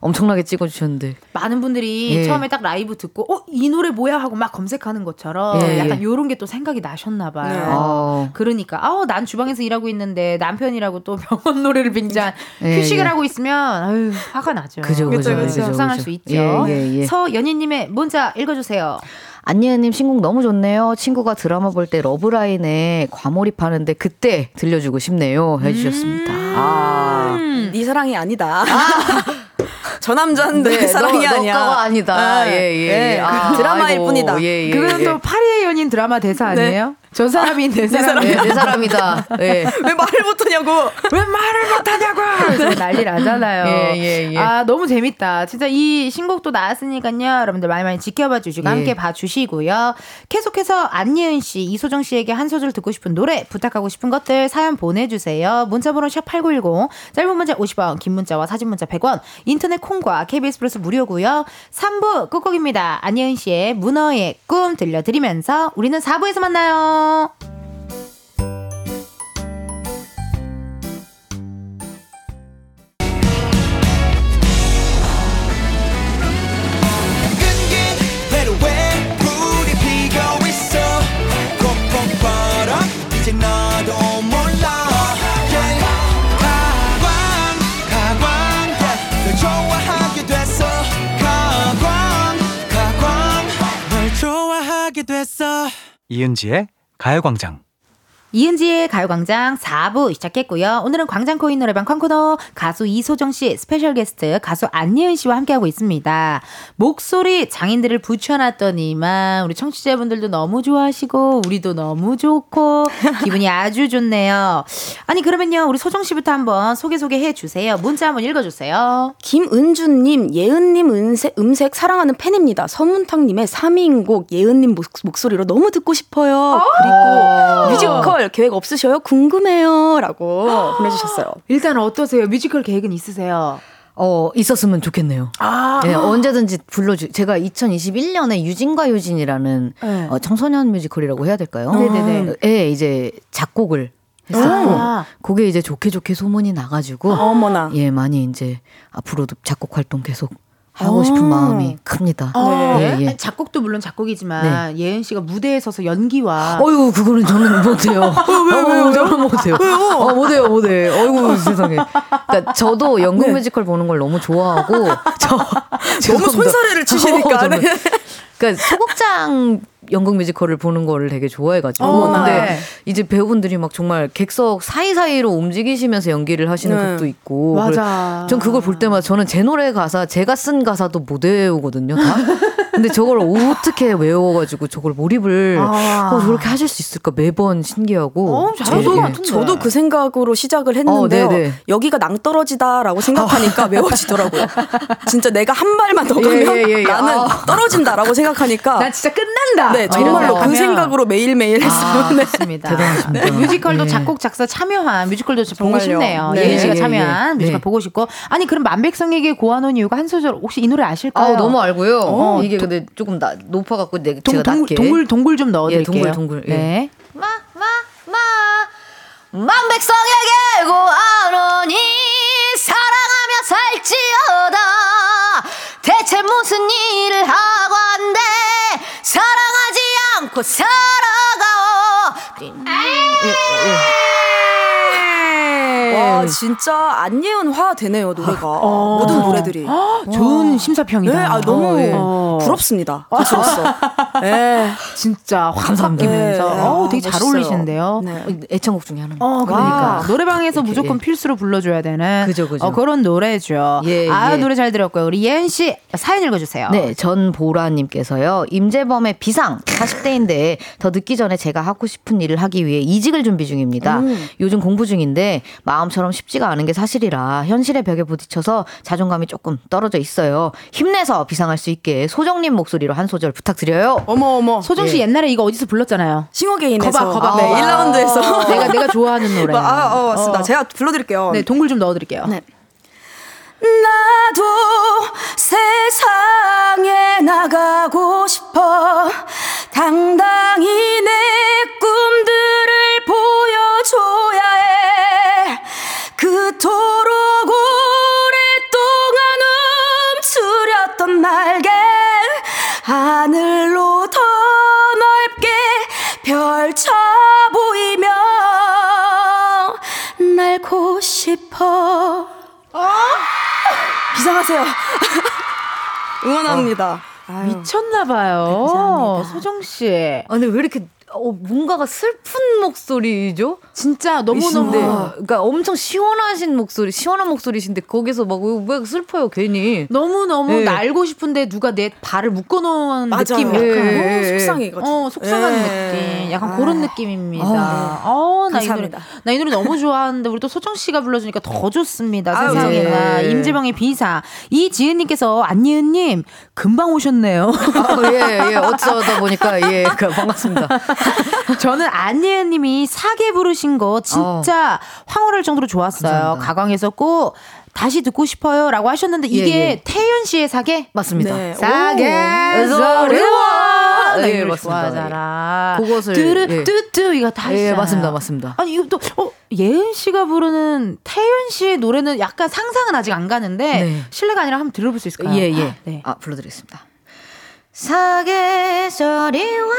엄청나게 찍어주셨는데. 많은 분들이 예. 처음에 딱 라이브 듣고 어 이 노래 뭐야 하고 막 검색하는 것처럼 예, 약간 예. 요런 게 또 생각이 나셨나 봐요. 네. 어. 그러니까 아우 난 주방에서 일하고 있는데 남편이라고 또 (laughs) 병원 노래를 빙자한 예, 휴식을 예. 하고 있으면 아유 화가 나죠. 그죠, 그죠, 그죠, 그죠. 속상할 그죠. 수 있죠. 예, 예, 예. 서연희님의 문자 읽어주세요. 안예은님 신곡 너무 좋네요. 친구가 드라마 볼 때 러브라인에 과몰입하는데 그때 들려주고 싶네요. 해주셨습니다. 아. 네 사랑이 아니다. (laughs) 저 남자는 내 사랑이 너, 아니야. 너 거가 아니다. 네. 예, 예. 네, 아, 드라마일 아이고, 뿐이다. 예, 예, 그거는 예. 또 파리의 연인 드라마 대사 아니에요? 저 사람이 내 사람. 예, 내 사람이다. (laughs) 예. 왜 말을 못하냐고. 왜 말을 못하냐고! (laughs) 난리 나잖아요. 예, 예, 예. 아, 너무 재밌다. 진짜 이 신곡도 나왔으니까요. 여러분들 많이 많이 지켜봐 주시고 예. 함께 봐 주시고요. 계속해서 안예은 씨, 이소정 씨에게 한 소절 듣고 싶은 노래, 부탁하고 싶은 것들 사연 보내주세요. 문자번호 샵 8910, 짧은 문자 50원, 긴 문자와 사진 문자 100원, 인터넷 콩과 KBS 플러스 무료고요. 3부 끝곡입니다. 안예은 씨의 문어의 꿈 들려드리면서 우리는 4부에서 만나요. 이은지의 가요광장. 이은지의 가요광장 4부 시작했고요. 오늘은 광장코인 노래방 콩코너 가수 이소정 씨 스페셜 게스트 가수 안예은 씨와 함께하고 있습니다. 목소리 장인들을 붙여놨더니만 우리 청취자분들도 너무 좋아하시고 우리도 너무 좋고 기분이 (laughs) 아주 좋네요. 아니 그러면요 우리 소정 씨부터 한번 소개 소개해 주세요. 문자 한번 읽어주세요. 김은주님, 예은님 음색, 음색 사랑하는 팬입니다. 서문탁님의 사미인곡 예은님 목, 목소리로 너무 듣고 싶어요. 그리고 뮤지컬 계획 없으셔요? 궁금해요. 라고 (gasps) 보내주셨어요. 일단 어떠세요? 뮤지컬 계획은 있으세요? 어, 있었으면 좋겠네요. 아, 네, 언제든지 불러주. 제가 2021년에 유진과 유진이라는 네. 어, 청소년 뮤지컬이라고 해야 될까요? 네네네. 예, 이제 작곡을 했었고, 아. 그게 이제 좋게 좋게 소문이 나가지고, 어머나. 예, 많이 이제 앞으로도 작곡 활동 계속 하고 싶은 마음이 큽니다. 어, 예, 예. 작곡도 물론 작곡이지만 예은 씨가 무대에 서서 연기와 어유 그거는 저는 못해요. (laughs) 어, 저는 못해요. 어, 못해요, 못해. 어이구 (laughs) 세상에. 그러니까 저도 연극 뮤지컬 보는 걸 너무 좋아하고 (laughs) 저 너무 손사래를 치시니까. 어, 저는. 네. 그러니까 소극장 연극 뮤지컬을 보는 거를 되게 좋아해가지고. 어머나. 근데 네. 이제 배우분들이 막 정말 객석 사이사이로 움직이시면서 연기를 하시는 네. 곡도 있고. 맞아. 전 그걸 볼 때마다 저는 제 노래 가사 제가 쓴 가사도 못 외우거든요. 다. 근데 저걸 어떻게 외워가지고 저걸 몰입을 아. 어, 저렇게 하실 수 있을까 매번 신기하고. 어, 잘하실 예, 것 예. 저도 그 생각으로 시작을 했는데요. 어, 네네. 여기가 낭떠러지다라고 생각하니까 (laughs) 외워지더라고요. 진짜 내가 한 발만 더 가면 예, 예, 예. 나는 아. 떨어진다라고 생각하니까 나 진짜 끝난다. 네, 어, 정말로 그 생각하면. 생각으로 매일 매일 했어요. 아, 네. 맞습니다. 대단하십니다. 네, 뮤지컬도 예. 작곡, 작사 참여한 뮤지컬도 보고 정말요. 싶네요. 네. 예은 씨가 예, 예, 참여한 예. 뮤지컬 네. 보고 싶고. 아니, 그럼 만백성에게 고아놓은 이유가 한 소절 혹시 이 노래 아실까요? 아 너무 알고요. 어, 이게 근데 조금 나, 높아갖고 내, 동, 제가 동, 낮게. 동굴, 동굴 좀 넣어드릴게요. 예, 동굴, 동굴, 예. 네. 마, 마, 마. 만백성에게 고아노니 사랑하며 살지어다. 대체 무슨 일을 하고 한데 사랑하지 않고 살아가오. 예, 와 진짜 안예은 화 되네요 노래가 (laughs) 모든 노래들이. 좋은 심사평이다. 네, 아 너무 어, 예. 부럽습니다. 가수로서. (laughs) 네. 진짜 확 바뀌면서. 네. 어, 되게 잘 멋있어요. 어울리시는데요. 네. 예. 애창곡 중에 하나. 어, 그러니까. 와. 노래방에서 이렇게, 무조건 예. 필수로 불러줘야 되는. 그죠, 그죠. 어, 그런 노래죠. 예, 아, 예. 노래 잘 들었고요. 우리 예은 씨 사연 읽어주세요. 네, 전보라님께서요. 임재범의 비상 40대인데 더 늦기 전에 제가 하고 싶은 일을 하기 위해 이직을 준비 중입니다. 요즘 공부 중인데 마음처럼 쉽지가 않은 게 사실이라 현실의 벽에 부딪혀서 자존감이 조금 떨어져 있어요. 힘내서 비상할 수 있게 소정님 목소리로 한 소절 부탁드려요. 어머 어머. 소정 씨 옛날에 이거 어디서 불렀잖아요. 싱어게인에서 거봐, 거봐, 네, 거봐. 1라운드에서 (laughs) 내가 내가 좋아하는 노래. 아, 어, 맞습니다. 제가 불러드릴게요. 네, 동굴 좀 넣어드릴게요. 네. 나도 세상에 나가고 싶어 당당히 내 꿈들을 보여줘야 해 그토록 오랫동안 움츠렸던 날개 하늘로 더 넓게 펼쳐 보이며 날고 싶어 비상하세요. (laughs) 응원합니다. 아유. 미쳤나봐요. 감사합니다. 소정 씨. 아, 근데 왜 이렇게 어, 뭔가가 슬픈 목소리죠? 진짜 너무너무. 그러니까 엄청 시원하신 목소리, 시원한 목소리신데 거기서 막 왜 슬퍼요 괜히. 너무너무 예. 날고 싶은데 누가 내 발을 묶어놓은 맞아요. 느낌 약간. 예, 예, 예. 속상해가지고. 어, 속상한 예. 느낌. 약간 아. 그런 느낌입니다. 어, 나이 노래, 감사합니다. 나이 노래 너무 좋아하는데 우리 또 소정 씨가 불러주니까 더 좋습니다. 아유, 세상에나. 예. 임지방의 비사. 이지은님께서 안예은님 금방 오셨네요. 아, 예, 예. 어쩌다 보니까, 예, 그, 반갑습니다. (laughs) 저는 안예은 님이 사계 부르신 거 진짜 황홀할 정도로 좋았어요. 감사합니다. 가광에서 꼭 다시 듣고 싶어요 라고 하셨는데 이게 예, 예. 태윤 씨의 사계? 맞습니다. 네. 사계 오. 소리와 나 예, 맞습니다. 좋아하잖아. 그것을, 뚜르 예. 뚜뚜 이거 다 예. 맞습니다, 맞습니다. 아니 이거 또 어, 예은 씨가 부르는 태윤 씨의 노래는 약간 상상은 아직 안 가는데 네. 실례가 아니라 한번 들어볼 수 있을까요? 예, 예. 네. 아, 불러드리겠습니다. 사계절이 와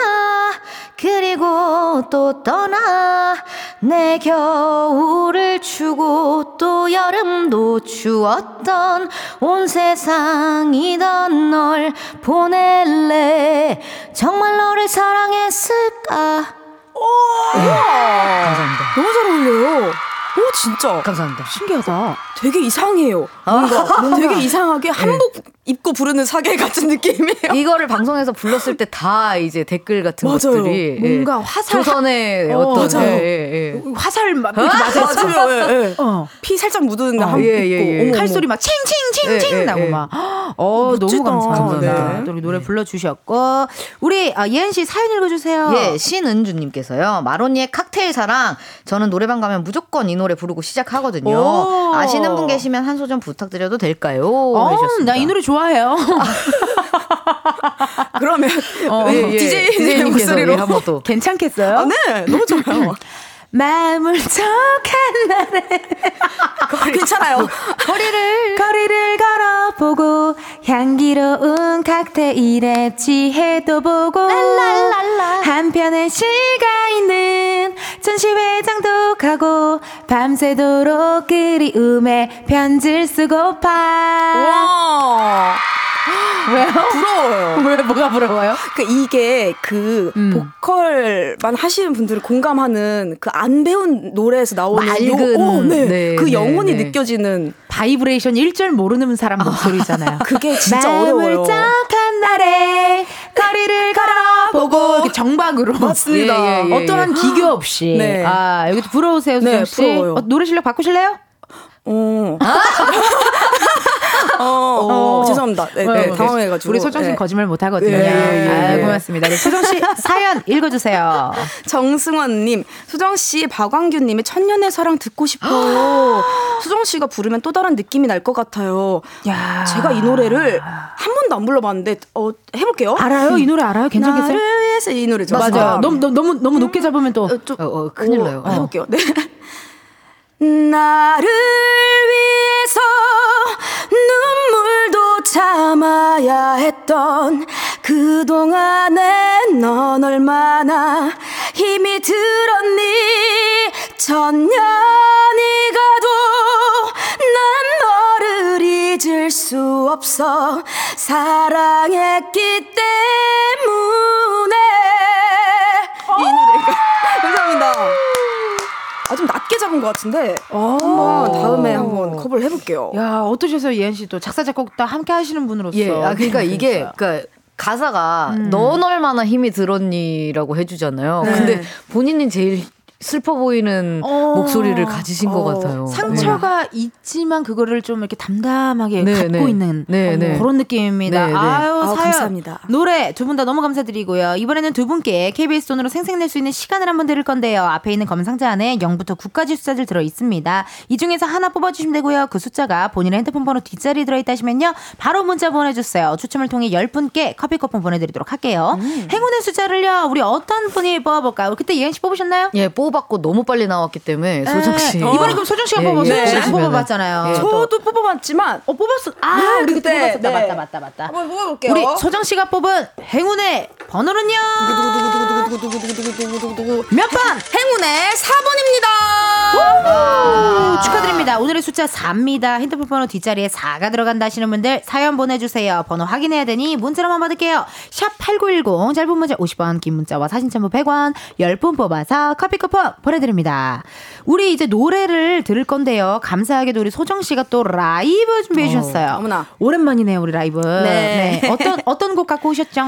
그리고 또 떠나 내 겨울을 추고 또 여름도 추웠던 온 세상이던 널 보낼래? 정말 너를 사랑했을까? 감사합니다. 너무 잘 어울려요. 오 진짜. 감사합니다. 신기하다. 되게 이상해요. 뭔가 되게 이상하게 한복 입고 부르는 사계 같은 느낌이에요. (laughs) 이거를 방송에서 불렀을 때 다 이제 댓글 같은 맞아요. 것들이 뭔가 예. 화살 조선의 어, 어, 떤 맞아요. 예, 예, 예. 화살 막 이렇게 맞아서 맞아요. (laughs) 예, 예. 어. 피 살짝 묻은 어, 한복 예, 입고 예. 칼소리 막 칭칭칭칭 예, 예, 나고 예. 막 어. 너무 감사합니다. 네. 노래 불러 주셨고. 우리, 아, 예은 씨 사연 읽어 주세요. 예, 신은주 님께서요. 마로니의 칵테일 사랑. 저는 노래방 가면 무조건 이 노래 부르고 시작하거든요. 오. 아시는 분 계시면 한 소절 부탁드려도 될까요? 어, 해주셨습니다. 나이 노래 좋아 해요. 그러면 어, 네, DJ DJ님께서 목소리로 한번 또. (laughs) 괜찮겠어요? 아, 네, 너무 좋아요. (laughs) 마음을 척한 날에 (laughs) 괜찮아요. 거리를 거리를 걸어보고 향기로운 칵테일에 취해도 보고 한편에 시가 있는 전시회장도 가고 밤새도록 그리움에 편지를 쓰고파 와. 왜요? 부러워요. (laughs) 왜 뭐가 부러워요? 그 이게 그 음. 보컬만 하시는 분들은 공감하는 그 안 배운 노래에서 나오는 맑은, 요, 어, 네. 네, 그 네, 영혼이 네. 느껴지는 바이브레이션 1절 모르는 사람 목소리잖아요. 그게 진짜 어려워요. 쩍한 날에 거리를 (laughs) 걸어보고 (laughs) 정박으로 맞습니다. 예, 예, 예. 어떠한 기교 없이 네. 아 여기도 부러우세요 네, 수정 씨 부러워요. 어, 노래 실력 바꾸실래요? 어. 어, 어, 죄송합니다. 네, 네, 어, 당황해가지고. 우리 소정 씨는 네. 거짓말 못 하거든요. 예, 예, 예, 아, 예. 고맙습니다. 네, 소정 씨 사연 읽어주세요. (laughs) 정승원님, 수정 씨, 박광규님의 천년의 사랑 듣고 싶어요. (gasps) 수정 씨가 부르면 또 다른 느낌이 날 것 같아요. 야, 제가 이 노래를 한 번도 안 불러봤는데 어, 해볼게요. 알아요? 이 노래 알아요? 괜찮겠어요? 나를 위해서 이 노래죠. 맞아요. 너무 너무 너무, 높게 잡으면 또 어, 좀, 어, 어, 큰일 어, 나요. 해볼게요. 네. (laughs) 나를 위해서 참아야 했던 그동안에 넌 얼마나 힘이 들었니? 천년이 가도 난 너를 잊을 수 없어 사랑했기 때문에 잡은 것 같은데 한번 다음에 한번 커버를 해볼게요. 야 어떠셨어요 예은 씨또 작사 작곡 다 함께 하시는 분으로서 예, 아, 그러니까 이게, 그러니까 가사가 넌 얼마나 힘이 들었니라고 해주잖아요. 네. 근데 본인이 제일 슬퍼 보이는 어. 목소리를 가지신 것 어. 같아요. 상처가 있지만 그거를 좀 이렇게 담담하게 네, 갖고 네. 있는 네, 네. 그런 느낌입니다. 네, 네. 아유, 사연. 감사합니다. 노래 두 분 다 너무 감사드리고요. 이번에는 두 분께 KBS 돈으로 생생낼 수 있는 시간을 한번 드릴 건데요. 앞에 있는 검은 상자 안에 0부터 9까지 숫자들 들어 있습니다. 이 중에서 하나 뽑아주시면 되고요. 그 숫자가 본인의 핸드폰 번호 뒷자리에 들어있다 하시면요. 바로 문자 보내주세요. 추첨을 통해 10분께 커피 쿠폰 보내드리도록 할게요. 음. 행운의 숫자를요. 우리 어떤 분이 뽑아볼까요? 그때 예은 씨 뽑으셨나요? 예, 뽑 았고 너무 빨리 나왔기 때문에 소정 씨. 네. 이번에 그럼 소정 씨가 예, 뽑아. 예. 네. 뽑아봤잖아요. 예. 또. 저도 뽑아봤지만 어 뽑았어. 아 네, 우리 그때 그때, 뽑았었다. 네. 맞다 맞다 맞다. 한번 뽑아볼게요. 우리 소정 씨가 뽑은 행운의 번호는요. 몇 번? 행운의 4번입니다. 오, 축하드립니다. 오늘의 숫자 4입니다. 핸드폰 번호 뒷자리에 4가 들어간다 하시는 분들 사연 보내주세요. 번호 확인해야 되니 문자로만 받을게요. 샵 8910 짧은 문자 50원 긴 문자와 사진 첨부 100원 10분 뽑아서 커피 쿠폰 보내드립니다. 우리 이제 노래를 들을 건데요. 감사하게도 우리 소정 씨가 또 라이브 준비해 주셨어요. 어머나. 오랜만이네요 우리 라이브. 네. 어떤 (laughs) 어떤 곡 갖고 오셨죠?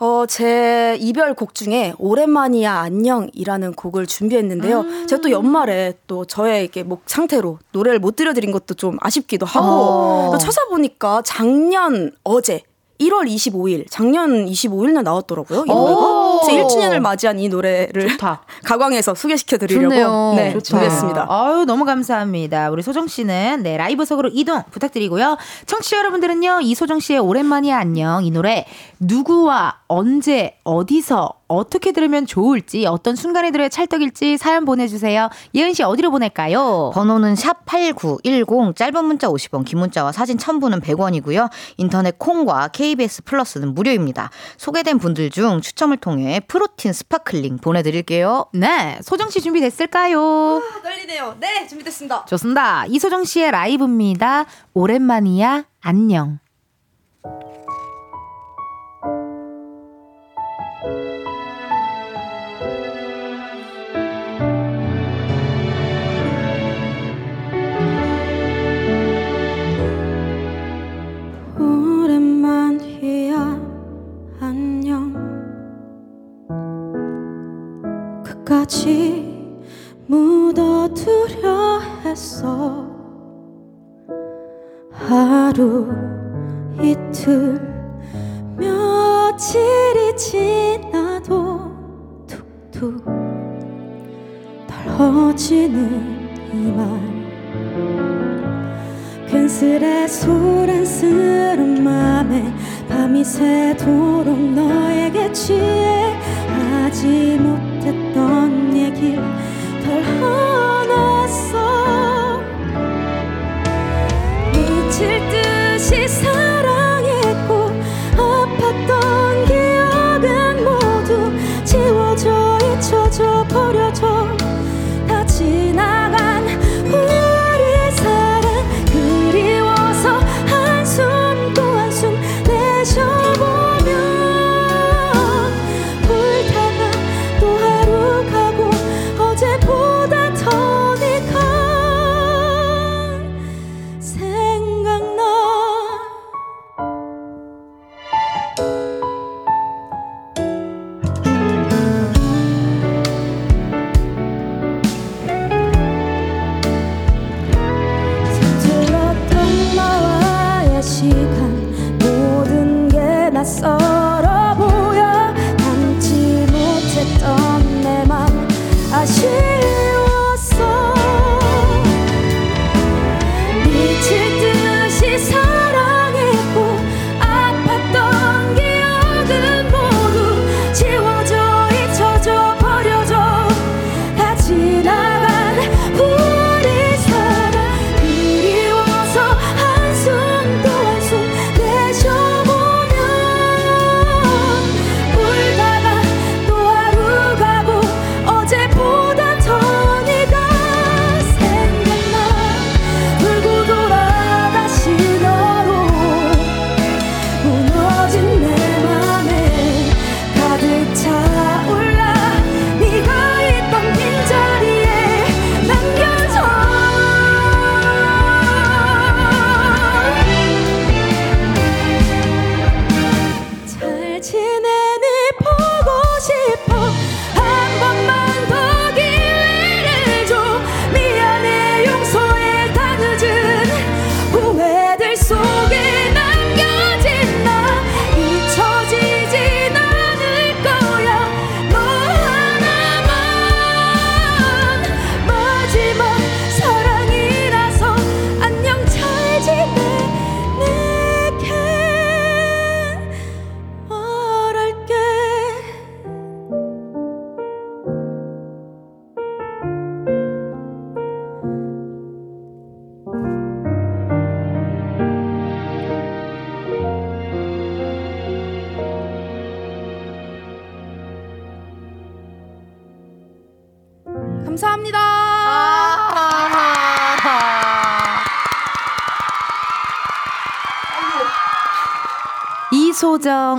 어, 제 이별 곡 중에 오랜만이야 안녕이라는 곡을 준비했는데요. 제가 또 연말에 또 저의 이렇게 목 상태로 노래를 못 들려드린 것도 좀 아쉽기도 하고 어. 또 찾아보니까 작년 어제 1월 25일 작년 25일 날 나왔더라고요. 이 노래가. 오. 그래서 1주년을 맞이한 이 노래를 좋다. (laughs) 가광에서 소개시켜 드리려고. 네. 준비했습니다. 아유, 너무 감사합니다. 우리 소정 씨는 네, 라이브석으로 이동 부탁드리고요. 청취자 여러분들은요, 이소정 씨의 오랜만이야 안녕. 이 노래 누구와 언제, 어디서, 어떻게 들으면 좋을지, 어떤 순간에 들어야 찰떡일지 사연 보내주세요. 예은 씨 어디로 보낼까요? 번호는 샵 8910 짧은 문자 50원 긴 문자와 사진 첨부는 100원이고요. 인터넷 콩과 KBS 플러스는 무료입니다. 소개된 분들 중 추첨을 통해 프로틴 sparkling 보내드릴게요. 네, 소정 씨 준비됐을까요? 떨리네요. 네, 준비됐습니다. 좋습니다. 이소정 씨의 라이브입니다. 오랜만이야 안녕. 끝까지 묻어두려 했어. 하루 이틀 며칠이 지나도 툭툭 떨어지는 이말 괜스레 소란스런 맘에 밤이 새도록 너에게 취해 하지 못했던 얘기를 덜 화났어. 미칠 듯이 사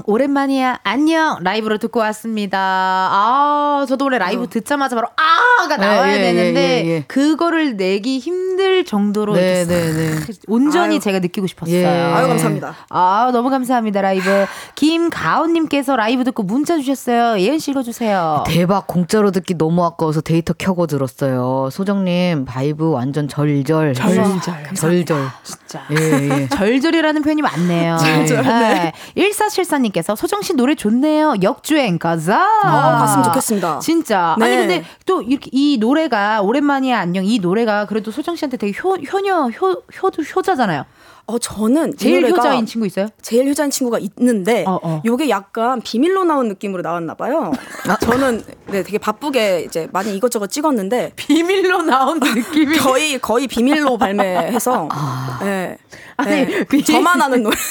오랜만이야 안녕 라이브로 듣고 왔습니다. 아 저도 원래 라이브 듣자마자 바로 아가 나와야 어. 예, 예, 되는데 예, 예. 그거를 내기 힘들 정도로 네, 네, 네. 싹 온전히 아유. 제가 느끼고 싶었어요. 예. 아유 감사합니다. 아 너무 감사합니다 라이브 김 가온님께서 라이브 듣고 문자 주셨어요. 예은 씨 읽어주세요. 대박 공짜로 듣기 너무 아까워서 데이터 켜고 들었어요. 소정님 vibe 완전 절절 절절. 절절 진짜. 예, 예. (laughs) 절절이라는 표현이 많네요. (laughs) 절절, 네. 1474님께서 소정 씨 노래 좋네요. 역주행 가자. 아, 갔으면 좋겠습니다. 진짜. 네. 아니, 근데 또 이렇게 이 노래가 오랜만이야 안녕. 이 노래가 그래도 소정 씨한테 되게 효, 효녀, 효, 효도 효자잖아요. 어 저는 이 제일 효자인 친구 있어요? 제일 효자인 친구가 있는데 어, 어. 요게 약간 비밀로 나온 느낌으로 나왔나 봐요. 저는 네 되게 바쁘게 이제 많이 이것저것 찍었는데 (laughs) 비밀로 나온 느낌이. 거의 거의 비밀로 발매해서 네. 아니, 네. 비- 저만 아는 노래. (laughs)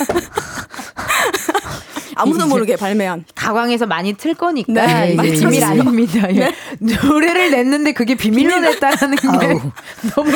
아무도 모르게 발매한. 가광에서 많이 틀 거니까 네, 이제 많이 비밀. 아닙니다. 예. 노래를 냈는데 그게 비밀로 냈다는 게. (laughs) 너무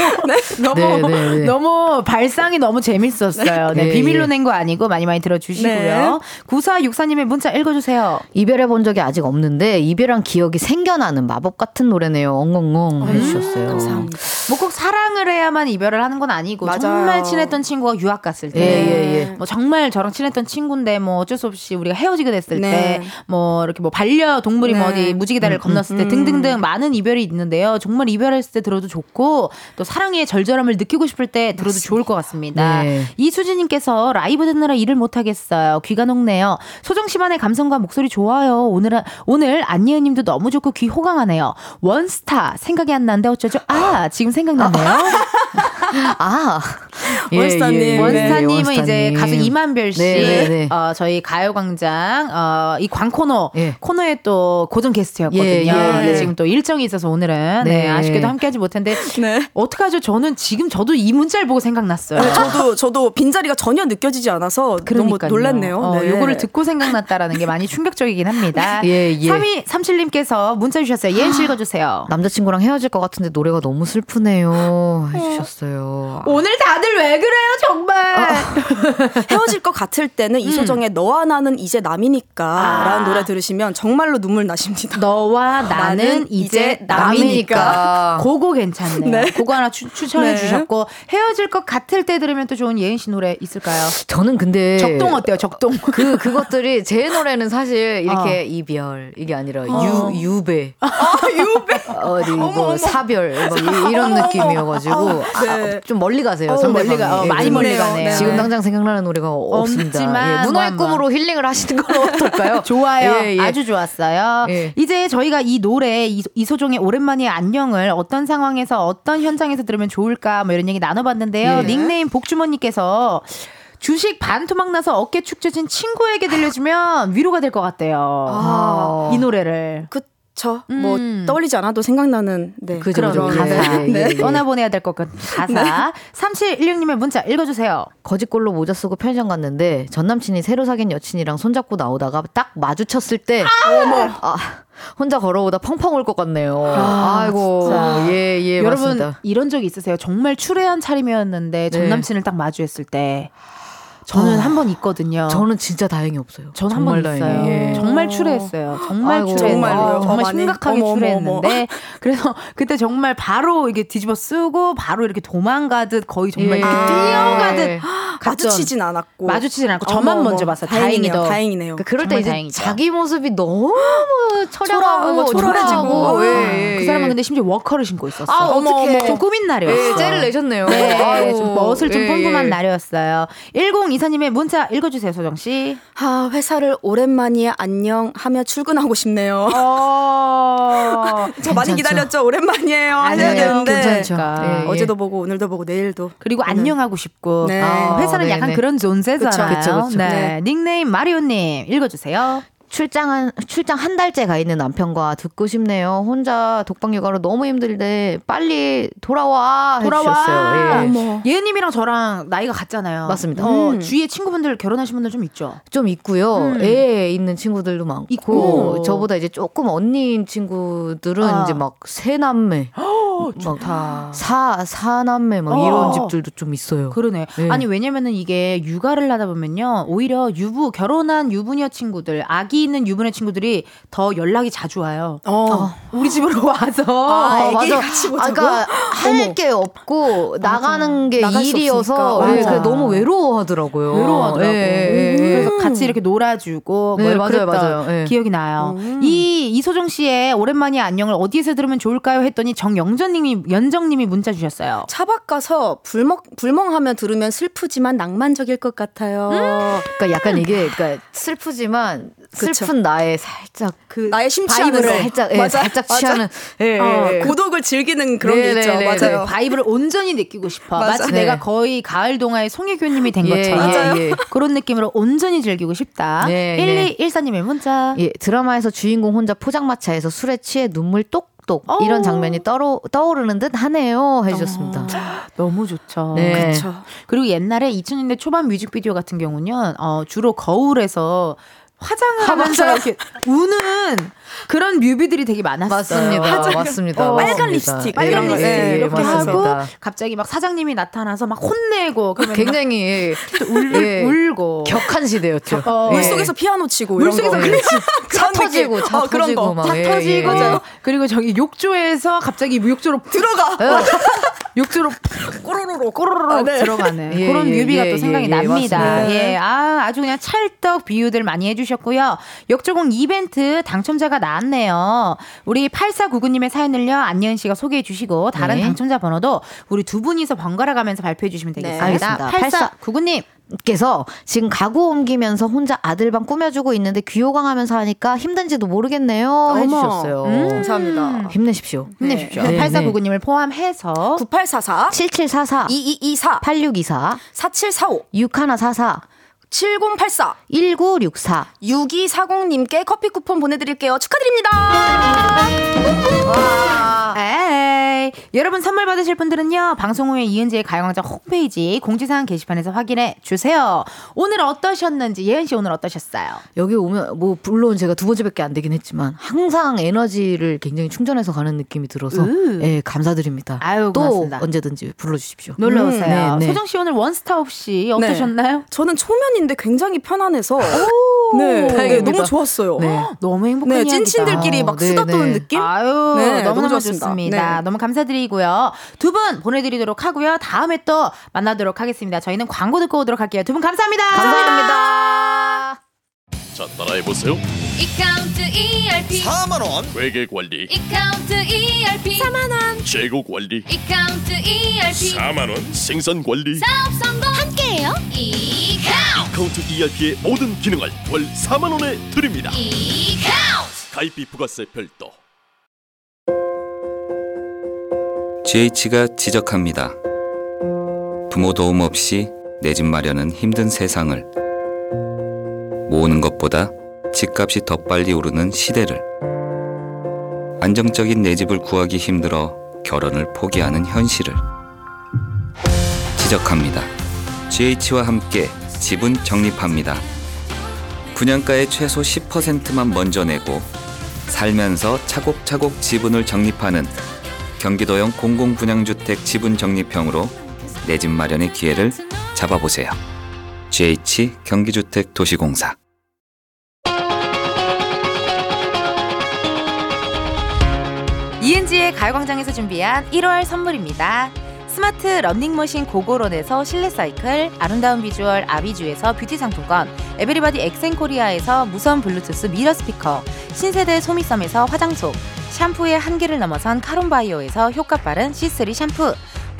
너무 네, 네, 네. 너무 발상이 너무 재밌었어요. 네, 네, 비밀로 예. 낸거 아니고 많이 많이 들어주시고요. 네. 9464님의 문자 읽어주세요. 이별해 본 적이 아직 없는데 이별한 기억이 생겨나는 마법 같은 노래네요. 엉엉엉 해주셨어요. 감사합니다. 뭐꼭 사랑을 해야만 이별을 하는 건 아니고 맞아요. 정말 친했던 친구가 유학 갔을 때, 예, 예, 예. 뭐 정말 저랑 친했던 친구인데 뭐 어쩔 수 없이 같이 우리가 헤어지게 됐을 네. 때뭐 이렇게 뭐 반려 동물이 뭐 네. 어디 무지개다리를 건넜을 때 음. 등등등 많은 이별이 있는데요. 정말 이별했을 때 들어도 좋고 또 사랑의 절절함을 느끼고 싶을 때 들어도 좋을 것 같습니다. 네. 이수진님께서 라이브 듣느라 일을 못 하겠어요. 귀가 녹네요. 소정 씨만의 감성과 목소리 좋아요. 오늘 오늘 안예은님도 너무 좋고 귀 호강하네요. 원스타 생각이 안 나는데 어쩌죠? 아 지금 생각났네요. 아. (laughs) 원스타님. 네. 원스타님은 이제 원스타님. 가수 이만별 씨, 네, 네, 네. 어, 저희 가요광 장 어, 이 광코너 예. 코너에 또 고정 게스트였거든요. 예, 예, 근데 예. 지금 또 일정이 있어서 오늘은 네, 네. 아쉽게도 함께하지 못했는데 (laughs) 네. 어떡하죠? 저는 지금 저도 이 문자를 보고 생각났어요. 네, 저도 저도 빈자리가 전혀 느껴지지 않아서 그러니까요. 너무 놀랐네요. 어, 네. 요거를 듣고 생각났다라는 게 많이 충격적이긴 합니다. (laughs) 예, 예. 3237님께서 문자 주셨어요. 예은 씨 읽어주세요. (gasps) 남자친구랑 헤어질 것 같은데 노래가 너무 슬프네요. 해주셨어요. 오늘 다들 왜 그래요, 정말? (laughs) 헤어질 것 같을 때는 이소정의 너와 나는 이제 남이니까라는 노래 들으시면 정말로 눈물 나십니다. 너와 (laughs) 나는 나는 이제 남이니까. (laughs) 그거 괜찮네요. 네. 그거 하나 추, 천해 네. 주셨고 헤어질 것 같을 때 들으면 또 좋은 예은 씨 노래 있을까요? 저는 근데 적동 어때요? 적동. (laughs) 그 그것들이 제 노래는 사실 이렇게 이별 이게 아니라 어. 유 유배 유배 어디 뭐 사별 뭐 이, 이런 느낌이어가지고 네. 아, 좀 멀리 가세요. 어. 멀리 가- 어, 예, 많이 좀 멀리. 가네요. 네. 지금 당장 생각나는 노래가 없습니다. 없지만 예, 문화의 뭐 꿈으로 힐링 을 하시는 건 어떨까요? (laughs) 좋아요. 예, 예. 아주 좋았어요. 예. 이제 저희가 이 노래 이- 이소종의 오랜만에 안녕을 어떤 상황에서 어떤 현장에서 들으면 좋을까 뭐 이런 얘기 나눠봤는데요. 예. 닉네임 복주머니께서 주식 반토막 나서 어깨 축 처진 친구에게 들려주면 위로가 될 것 같대요. 아. 이 노래를. 그 쵸. 음. 뭐 떠올리지 않아도 생각나는 네. 그죠, 그런. 가사. 예, 예, 예, 예. 떠나보내야 될 것 같은 가사. 3716님의 문자 읽어주세요. 거짓골로 모자 쓰고 편의점 갔는데 전 남친이 새로 사귄 여친이랑 손잡고 나오다가 딱 마주쳤을 때 아, 혼자 걸어오다 펑펑 울 것 같네요. 아, 이고. 예, 예, 여러분 맞습니다. 이런 적 있으세요? 정말 추레한 차림이었는데 전 네. 남친을 딱 마주했을 때 저는 한번 있거든요. 저는 진짜 다행히 없어요. 저는 한번 정말 있어요. 예. 정말 추레했어요. 정말 아이고, 추레했는데 정말로요? 정말 어? 심각하게 어머, 어머, 추레했는데 (laughs) 그래서 그때 정말 바로 이게 뒤집어 쓰고 바로 이렇게 도망가듯 거의 정말 예. 이렇게 아. 뛰어가듯 (gasps) 갔던- 마주치진 않았고 마주치진 않고 어머, 저만 어머. 먼저 봤어요. 다행이네요. 다행이네요. 그러니까 그럴 때 이제 다행이죠. 자기 모습이 너무 처량하고 초라하고 초라해지고. 아, 예, 예, 그 사람은 예. 근데 심지어 워커를 신고 있었어. 아, 요 어떡해. 좀 꾸민 날이었어. 예, 째를 내셨네요. 네, 아이고. 좀 멋을 좀 예, 뿜뿜한 예. 날이었어요. 1024님의 문자 읽어주세요, 소정 씨. 아, 회사를 오랜만이에 안녕 하며 출근하고 싶네요. 어, (laughs) 저 많이 기다렸죠. 오랜만이에요. 하셔야 아니에요. 되는데. 괜찮죠. 그러니까. 예, 예. 어제도 보고 오늘도 보고 내일도. 그리고 안녕하고 싶고 네. 어, 회사는 네, 약간 네. 그런 존재잖아요. 그쵸, 그쵸, 그쵸. 네. 네. 닉네임 마리오님 읽어주세요. 출장한 출장 한 달째 가 있는 남편과 듣고 싶네요. 혼자 독방 육아로 너무 힘들데 빨리 돌아와 해주셨어요. 예. 어머. 예은님이랑 저랑 나이가 같잖아요. 맞습니다. 어, 음. 주위에 친구분들 결혼하신 분들 좀 있죠. 좀 있고요. 음. 애 있는 친구들도 많고 있고. 저보다 이제 조금 언니인 친구들은 아. 이제 막 세 남매, (gasps) 막 좋다. 사 사남매 막 어. 이런 집들도 좀 있어요. 그러네. 네. 아니 왜냐면은 이게 육아를 하다 보면요 오히려 유부 결혼한 유부녀 친구들 아기 있는 유부녀 친구들이 더 연락이 자주 와요. 어. 우리 집으로 (laughs) 와서 아, 어, 맞아. 같이 아, 보자고? 그러니까 할 게 없고 나가는 게 일이어서. 그래 너무 외로워하더라고요. 외로워하더라고. 예, 예, 예. 그래서 같이 이렇게 놀아주고 네, 뭐 맞아요, 그랬던 맞아요. 예. 기억이 나요. 음. 이 이소정 씨의 오랜만에 안녕을 어디에서 들으면 좋을까요? 했더니 정영 전님이 연정님이 문자 주셨어요. 차박 가서 불멍 불멍하며 들으면 슬프지만 낭만적일 것 같아요. 그러니까 약간 이게 그러니까 슬프지만 그쵸. 슬픈 나의 살짝 그 나의 심취하는 vibe를 거. 살짝 예, 맞아, 살짝. 취하는 예, 어, 예, 예. 고독을 즐기는 그런 네, 게 있죠. 네, 네, 맞아요. 네. vibe를 온전히 느끼고 싶어. 마치 네. 내가 거의 가을 동화의 송혜교님이 된 예, 것처럼 예, 예. 그런 느낌으로 온전히 즐기고 싶다. 네, 네. 1214님의 문자. 예, 드라마에서 주인공 혼자 포장마차에서 술에 취해 눈물 똑 똑 어. 이런 장면이 떠로, 떠오르는 듯 하네요 해주셨습니다. (gasps) 너무 좋죠. 네. 그쵸. 그리고 옛날에 2000년대 초반 뮤직비디오 같은 경우는 어, 주로 거울에서 화장을 하면서 이렇게 우는 그런 뮤비들이 되게 많았어요. 맞습니다. 맞습니다. 어, 빨간. 립스틱, 빨간 예, 립스틱 예, 예, 이렇게 맞습니다. 하고 갑자기 막 사장님이 나타나서 막 혼내고 그러면 굉장히 예, 울, 예, 울고 격한 시대였죠. 어, 예. 물속에서 피아노 치고 물 속에서 거. 그렇지. (laughs) 차. 터지고 차 어, 그런 터지고 거. 막차 예, 터지고 예, 예. 그리고 저기 욕조에서 갑자기 욕조로 들어가. (laughs) 어. 욕조로 꼬로로로 꼬로로로 들어가는 예, 그런 예, 뮤비가 예, 또 생각이 예, 예, 납니다. 예, 아 아주 그냥 찰떡 비유들 많이 해주셨고요. 역조공 이벤트 당첨자가 나왔네요. 우리 8499님의 사연을요 안예은 씨가 소개해 주시고 다른 네. 당첨자 번호도 우리 두 분이서 번갈아 가면서 발표해 주시면 되겠습니다. 알겠습니다. 8499님 께서 지금 가구 옮기면서 혼자 아들 방 꾸며주고 있는데 귀호강하면서 하니까 힘든지도 모르겠네요 해주셨어요. 음. 감사합니다. 힘내십시오. 힘내십시오. 네, 8499님을 포함해서 9844 7744 2224 8624 4745 6144 7084 1964 6240님께 커피 쿠폰 보내드릴게요. 축하드립니다. 에이, 여러분 선물 받으실 분들은요 방송 후에 이은지의 가요광장 홈페이지 공지사항 게시판에서 확인해 주세요. 오늘 어떠셨는지 예은 씨 오늘 어떠셨어요? 여기 오면 뭐 물론 제가 두 번째밖에 안 되긴 했지만 항상 에너지를 굉장히 충전해서 가는 느낌이 들어서 으. 예 감사드립니다. 아유 또 고맙습니다. 언제든지 불러 주십시오. 놀러 음, 오세요. 네, 네. 소정 씨 오늘 원스타 없이 어떠셨나요? 저는 초면인 데 굉장히 편안해서 네. 네, 너무 좋았어요. 네. 너무 행복한 네. 찐친들끼리 막 네, 수다 네. 떠는 느낌? 아유 네, 너무너무 너무. 좋습니다. 네. 너무 감사드리고요. 두 분 보내드리도록 하고요. 다음에 또 만나도록 하겠습니다. 저희는 광고 듣고 오도록 할게요. 두 분 감사합니다. 감사합니다. 자 따라해보세요. 이카운트 ERP 4만원. 회계 관리. 이카운트 ERP 4만원. 재고 관리. 이카운트 ERP 4만원. 생산 관리. 사업 성공. 함께해요. 이카운트 카운트 ERP의 모든 기능을 월 4만원에 드립니다. 이카운트 가입비 부가세 별도. GH가 지적합니다. 부모 도움 없이 내 집 마련은 힘든 세상을 모으는 것보다 집값이 더 빨리 오르는 시대를 안정적인 내 집을 구하기 힘들어 결혼을 포기하는 현실을 지적합니다. GH와 함께 집은 적립합니다. 분양가의 최소 10%만 먼저 내고 살면서 차곡차곡 지분을 적립하는 경기도형 공공분양주택 지분 적립형으로 내 집 마련의 기회를 잡아보세요. GH 경기주택 도시공사 이은지의 가요광장에서 준비한 1월 선물입니다. 스마트 러닝머신 고고런에서 실내 사이클, 아름다운 비주얼 아비주에서 뷰티 상품권, 에브리바디 엑센코리아에서 무선 블루투스 미러 스피커, 신세대 소미섬에서 화장솜, 샴푸의 한계를 넘어선 카론바이오에서 효과 빠른 C3 샴푸,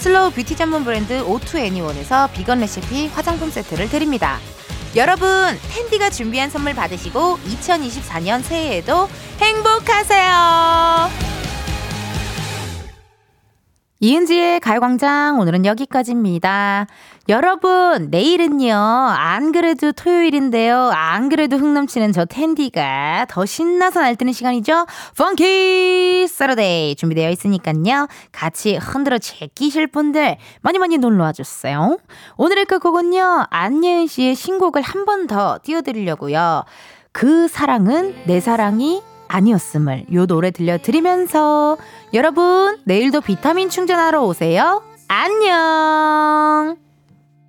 슬로우 뷰티 전문 브랜드 오투애니원에서 비건 레시피 화장품 세트를 드립니다. 여러분, 텐디가 준비한 선물 받으시고 2024년 새해에도 행복하세요. 이은지의 가요광장 오늘은 여기까지입니다. 여러분 내일은요 안 그래도 토요일인데요. 안 그래도 흥 넘치는 저 텐디가 더 신나서 날뛰는 시간이죠? 펑키 사러데이 준비되어 있으니까요. 같이 흔들어 제끼실 분들 많이 많이 놀러 와 주세요. 오늘의 끝곡은요 안예은 씨의 신곡을 한 번 더 띄워드리려고요. 그 사랑은 내 사랑이 아니었음을 요 노래 들려드리면서 여러분 내일도 비타민 충전하러 오세요. 안녕.